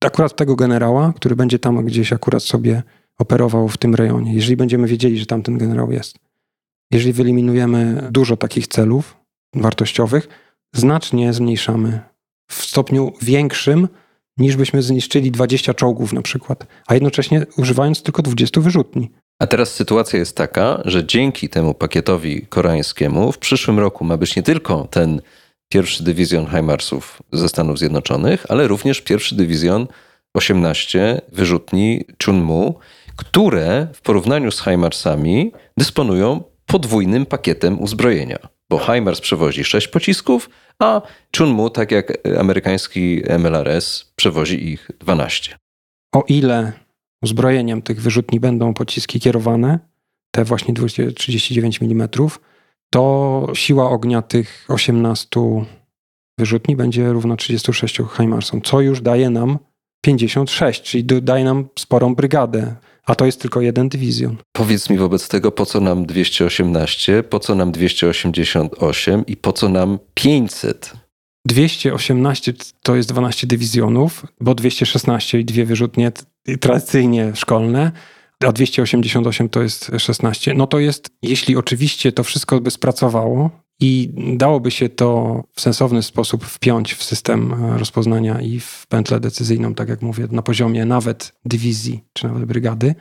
S2: akurat tego generała, który będzie tam gdzieś akurat sobie operował w tym rejonie, jeżeli będziemy wiedzieli, że tam ten generał jest. Jeżeli wyeliminujemy dużo takich celów wartościowych, znacznie zmniejszamy w stopniu większym, niż byśmy zniszczyli 20 czołgów na przykład, a jednocześnie używając tylko 20 wyrzutni.
S1: A teraz sytuacja jest taka, że dzięki temu pakietowi koreańskiemu w przyszłym roku ma być nie tylko ten pierwszy dywizjon HIMARSów ze Stanów Zjednoczonych, ale również pierwszy dywizjon 18 wyrzutni Chunmu, które w porównaniu z HIMARSami dysponują podwójnym pakietem uzbrojenia. Bo HIMARS przewozi 6 pocisków, a Chunmu, tak jak amerykański MLRS, przewozi ich 12.
S2: O ile uzbrojeniem tych wyrzutni będą pociski kierowane, te właśnie 239 mm, to siła ognia tych 18 wyrzutni będzie równa 36 HIMARSom, co już daje nam 56, czyli daje nam sporą brygadę, a to jest tylko jeden dywizjon.
S1: Powiedz mi wobec tego, po co nam 218, po co nam 288 i po co nam 500?
S2: 218 to jest 12 dywizjonów, bo 216 i dwie wyrzutnie tradycyjnie szkolne, a 288 to jest 16. No to jest, jeśli oczywiście to wszystko by spracowało i dałoby się to w sensowny sposób wpiąć w system rozpoznania i w pętlę decyzyjną, tak jak mówię, na poziomie nawet dywizji czy nawet brygady,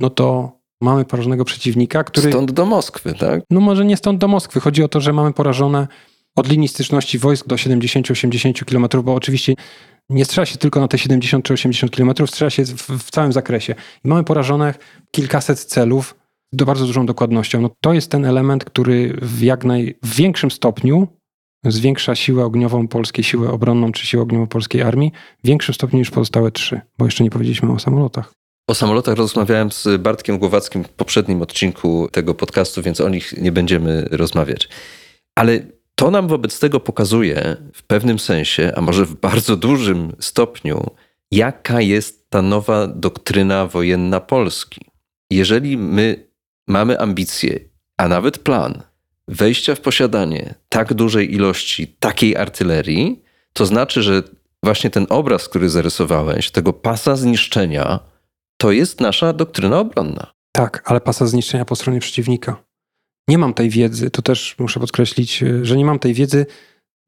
S2: no to mamy porażonego przeciwnika, który.
S1: Stąd do Moskwy, tak?
S2: No może nie stąd do Moskwy. Chodzi o to, że mamy porażone od linii styczności wojsk do 70-80 km, bo oczywiście nie strzela się tylko na te 70 czy 80 km, strzela się w, w całym zakresie. I mamy porażonych kilkaset celów z bardzo dużą dokładnością. No to jest ten element, który w jak największym stopniu zwiększa siłę ogniową polskiej, siłę obronną czy siłę ogniową polskiej armii w większym stopniu niż pozostałe trzy, bo jeszcze nie powiedzieliśmy o samolotach.
S1: O samolotach rozmawiałem z Bartkiem Głowackim w poprzednim odcinku tego podcastu, więc o nich nie będziemy rozmawiać. Ale to nam wobec tego pokazuje w pewnym sensie, a może w bardzo dużym stopniu, jaka jest ta nowa doktryna wojenna Polski. Jeżeli my mamy ambicje, a nawet plan wejścia w posiadanie tak dużej ilości takiej artylerii, to znaczy, że właśnie ten obraz, który zarysowałeś, tego pasa zniszczenia, to jest nasza doktryna obronna.
S2: Tak, ale pasa zniszczenia po stronie przeciwnika. Nie mam tej wiedzy, to też muszę podkreślić, że nie mam tej wiedzy,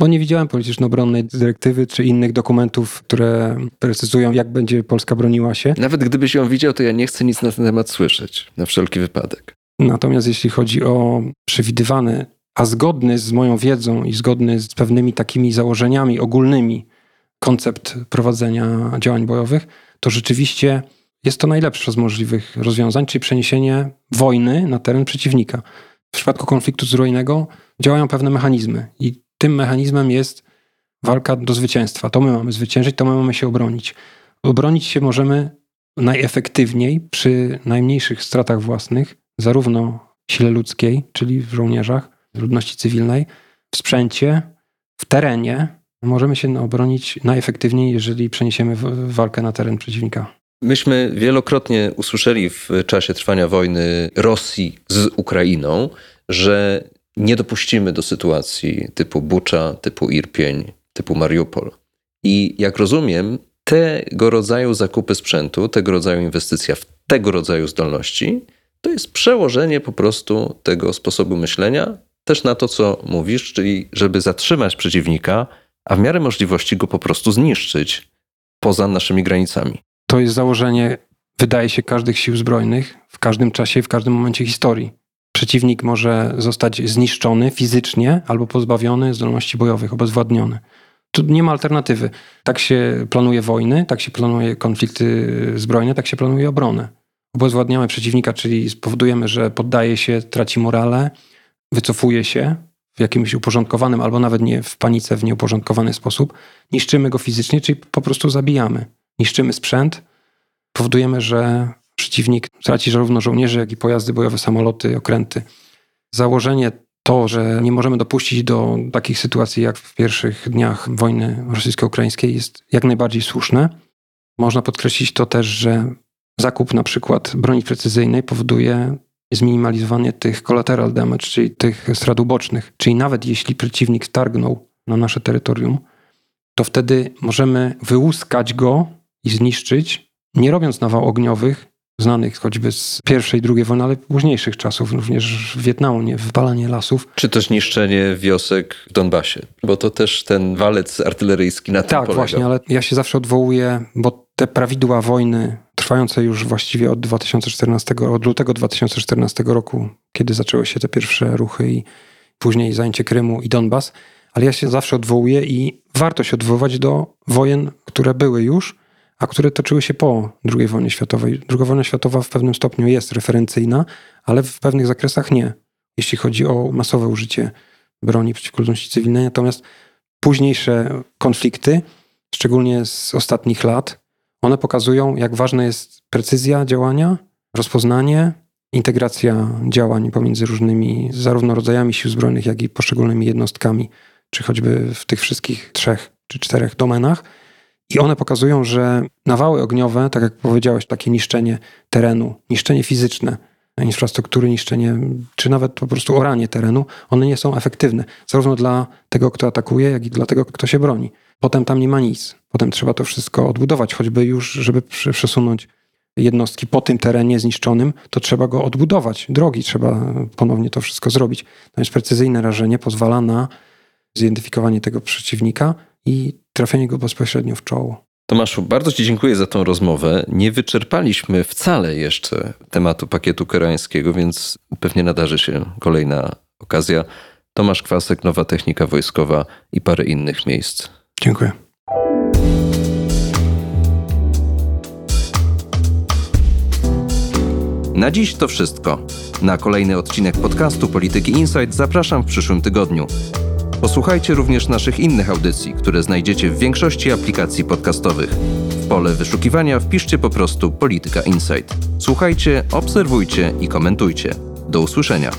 S2: bo nie widziałem polityczno-obronnej dyrektywy czy innych dokumentów, które precyzują, jak będzie Polska broniła się.
S1: Nawet gdybyś ją widział, to ja nie chcę nic na ten temat słyszeć, na wszelki wypadek.
S2: Natomiast jeśli chodzi o przewidywany, a zgodny z moją wiedzą i zgodny z pewnymi takimi założeniami ogólnymi koncept prowadzenia działań bojowych, to rzeczywiście jest to najlepsze z możliwych rozwiązań, czyli przeniesienie wojny na teren przeciwnika. W przypadku konfliktu zbrojnego działają pewne mechanizmy i tym mechanizmem jest walka do zwycięstwa. To my mamy zwyciężyć, to my mamy się obronić. Obronić się możemy najefektywniej przy najmniejszych stratach własnych, zarówno sile ludzkiej, czyli w żołnierzach, ludności cywilnej, w sprzęcie, w terenie. Możemy się obronić najefektywniej, jeżeli przeniesiemy walkę na teren przeciwnika.
S1: Myśmy wielokrotnie usłyszeli w czasie trwania wojny Rosji z Ukrainą, że nie dopuścimy do sytuacji typu Bucza, typu Irpień, typu Mariupol. I jak rozumiem, tego rodzaju zakupy sprzętu, tego rodzaju inwestycja w tego rodzaju zdolności, to jest przełożenie po prostu tego sposobu myślenia też na to, co mówisz, czyli żeby zatrzymać przeciwnika, a w miarę możliwości go po prostu zniszczyć poza naszymi granicami.
S2: To jest założenie, wydaje się, każdych sił zbrojnych w każdym czasie, w każdym momencie historii. Przeciwnik może zostać zniszczony fizycznie albo pozbawiony zdolności bojowych, obezwładniony. Tu nie ma alternatywy. Tak się planuje wojny, tak się planuje konflikty zbrojne, tak się planuje obronę. Obezwładniamy przeciwnika, czyli spowodujemy, że poddaje się, traci morale, wycofuje się w jakimś uporządkowanym, albo nawet nie w panice, w nieuporządkowany sposób. Niszczymy go fizycznie, czyli po prostu zabijamy. Niszczymy sprzęt, powodujemy, że przeciwnik traci zarówno żołnierzy, jak i pojazdy bojowe, samoloty, okręty. Założenie to, że nie możemy dopuścić do takich sytuacji jak w pierwszych dniach wojny rosyjsko-ukraińskiej jest jak najbardziej słuszne. Można podkreślić to też, że zakup na przykład broni precyzyjnej powoduje zminimalizowanie tych collateral damage, czyli tych strat ubocznych. Czyli nawet jeśli przeciwnik wtargnął na nasze terytorium, to wtedy możemy wyłuskać go i zniszczyć, nie robiąc nawał ogniowych, znanych choćby z pierwszej, drugiej wojny, ale późniejszych czasów, również w Wietnamu, nie wypalanie lasów.
S1: Czy też niszczenie wiosek w Donbasie, bo to też ten walec artyleryjski na tym
S2: Tak,
S1: polega.
S2: właśnie, ale ja się zawsze odwołuję, bo te prawidła wojny trwające już właściwie od 2014, od lutego 2014 roku, kiedy zaczęły się te pierwsze ruchy i później zajęcie Krymu i Donbas, ale ja się zawsze odwołuję i warto się odwoływać do wojen, które były już, a które toczyły się po II wojnie światowej. Druga wojna światowa w pewnym stopniu jest referencyjna, ale w pewnych zakresach nie, jeśli chodzi o masowe użycie broni przeciwko ludności cywilnej. Natomiast późniejsze konflikty, szczególnie z ostatnich lat, one pokazują, jak ważna jest precyzja działania, rozpoznanie, integracja działań pomiędzy różnymi zarówno rodzajami sił zbrojnych, jak i poszczególnymi jednostkami, czy choćby w tych wszystkich trzech czy czterech domenach. I one pokazują, że nawały ogniowe, tak jak powiedziałeś, takie niszczenie terenu, niszczenie fizyczne, infrastruktury, niszczenie, czy nawet po prostu oranie terenu, one nie są efektywne. Zarówno dla tego, kto atakuje, jak i dla tego, kto się broni. Potem tam nie ma nic. Potem trzeba to wszystko odbudować, choćby już, żeby przesunąć jednostki po tym terenie zniszczonym, to trzeba go odbudować. Drogi trzeba ponownie to wszystko zrobić. Natomiast precyzyjne rażenie pozwala na zidentyfikowanie tego przeciwnika i trafienie go bezpośrednio w czoło.
S1: Tomaszu, bardzo Ci dziękuję za tą rozmowę. Nie wyczerpaliśmy wcale jeszcze tematu pakietu koreańskiego, więc pewnie nadarzy się kolejna okazja. Tomasz Kwasek, Nowa Technika Wojskowa i parę innych miejsc.
S2: Dziękuję.
S1: Na dziś to wszystko. Na kolejny odcinek podcastu Polityki Insight zapraszam w przyszłym tygodniu. Posłuchajcie również naszych innych audycji, które znajdziecie w większości aplikacji podcastowych. W pole wyszukiwania wpiszcie po prostu Polityka Insight. Słuchajcie, obserwujcie i komentujcie. Do usłyszenia.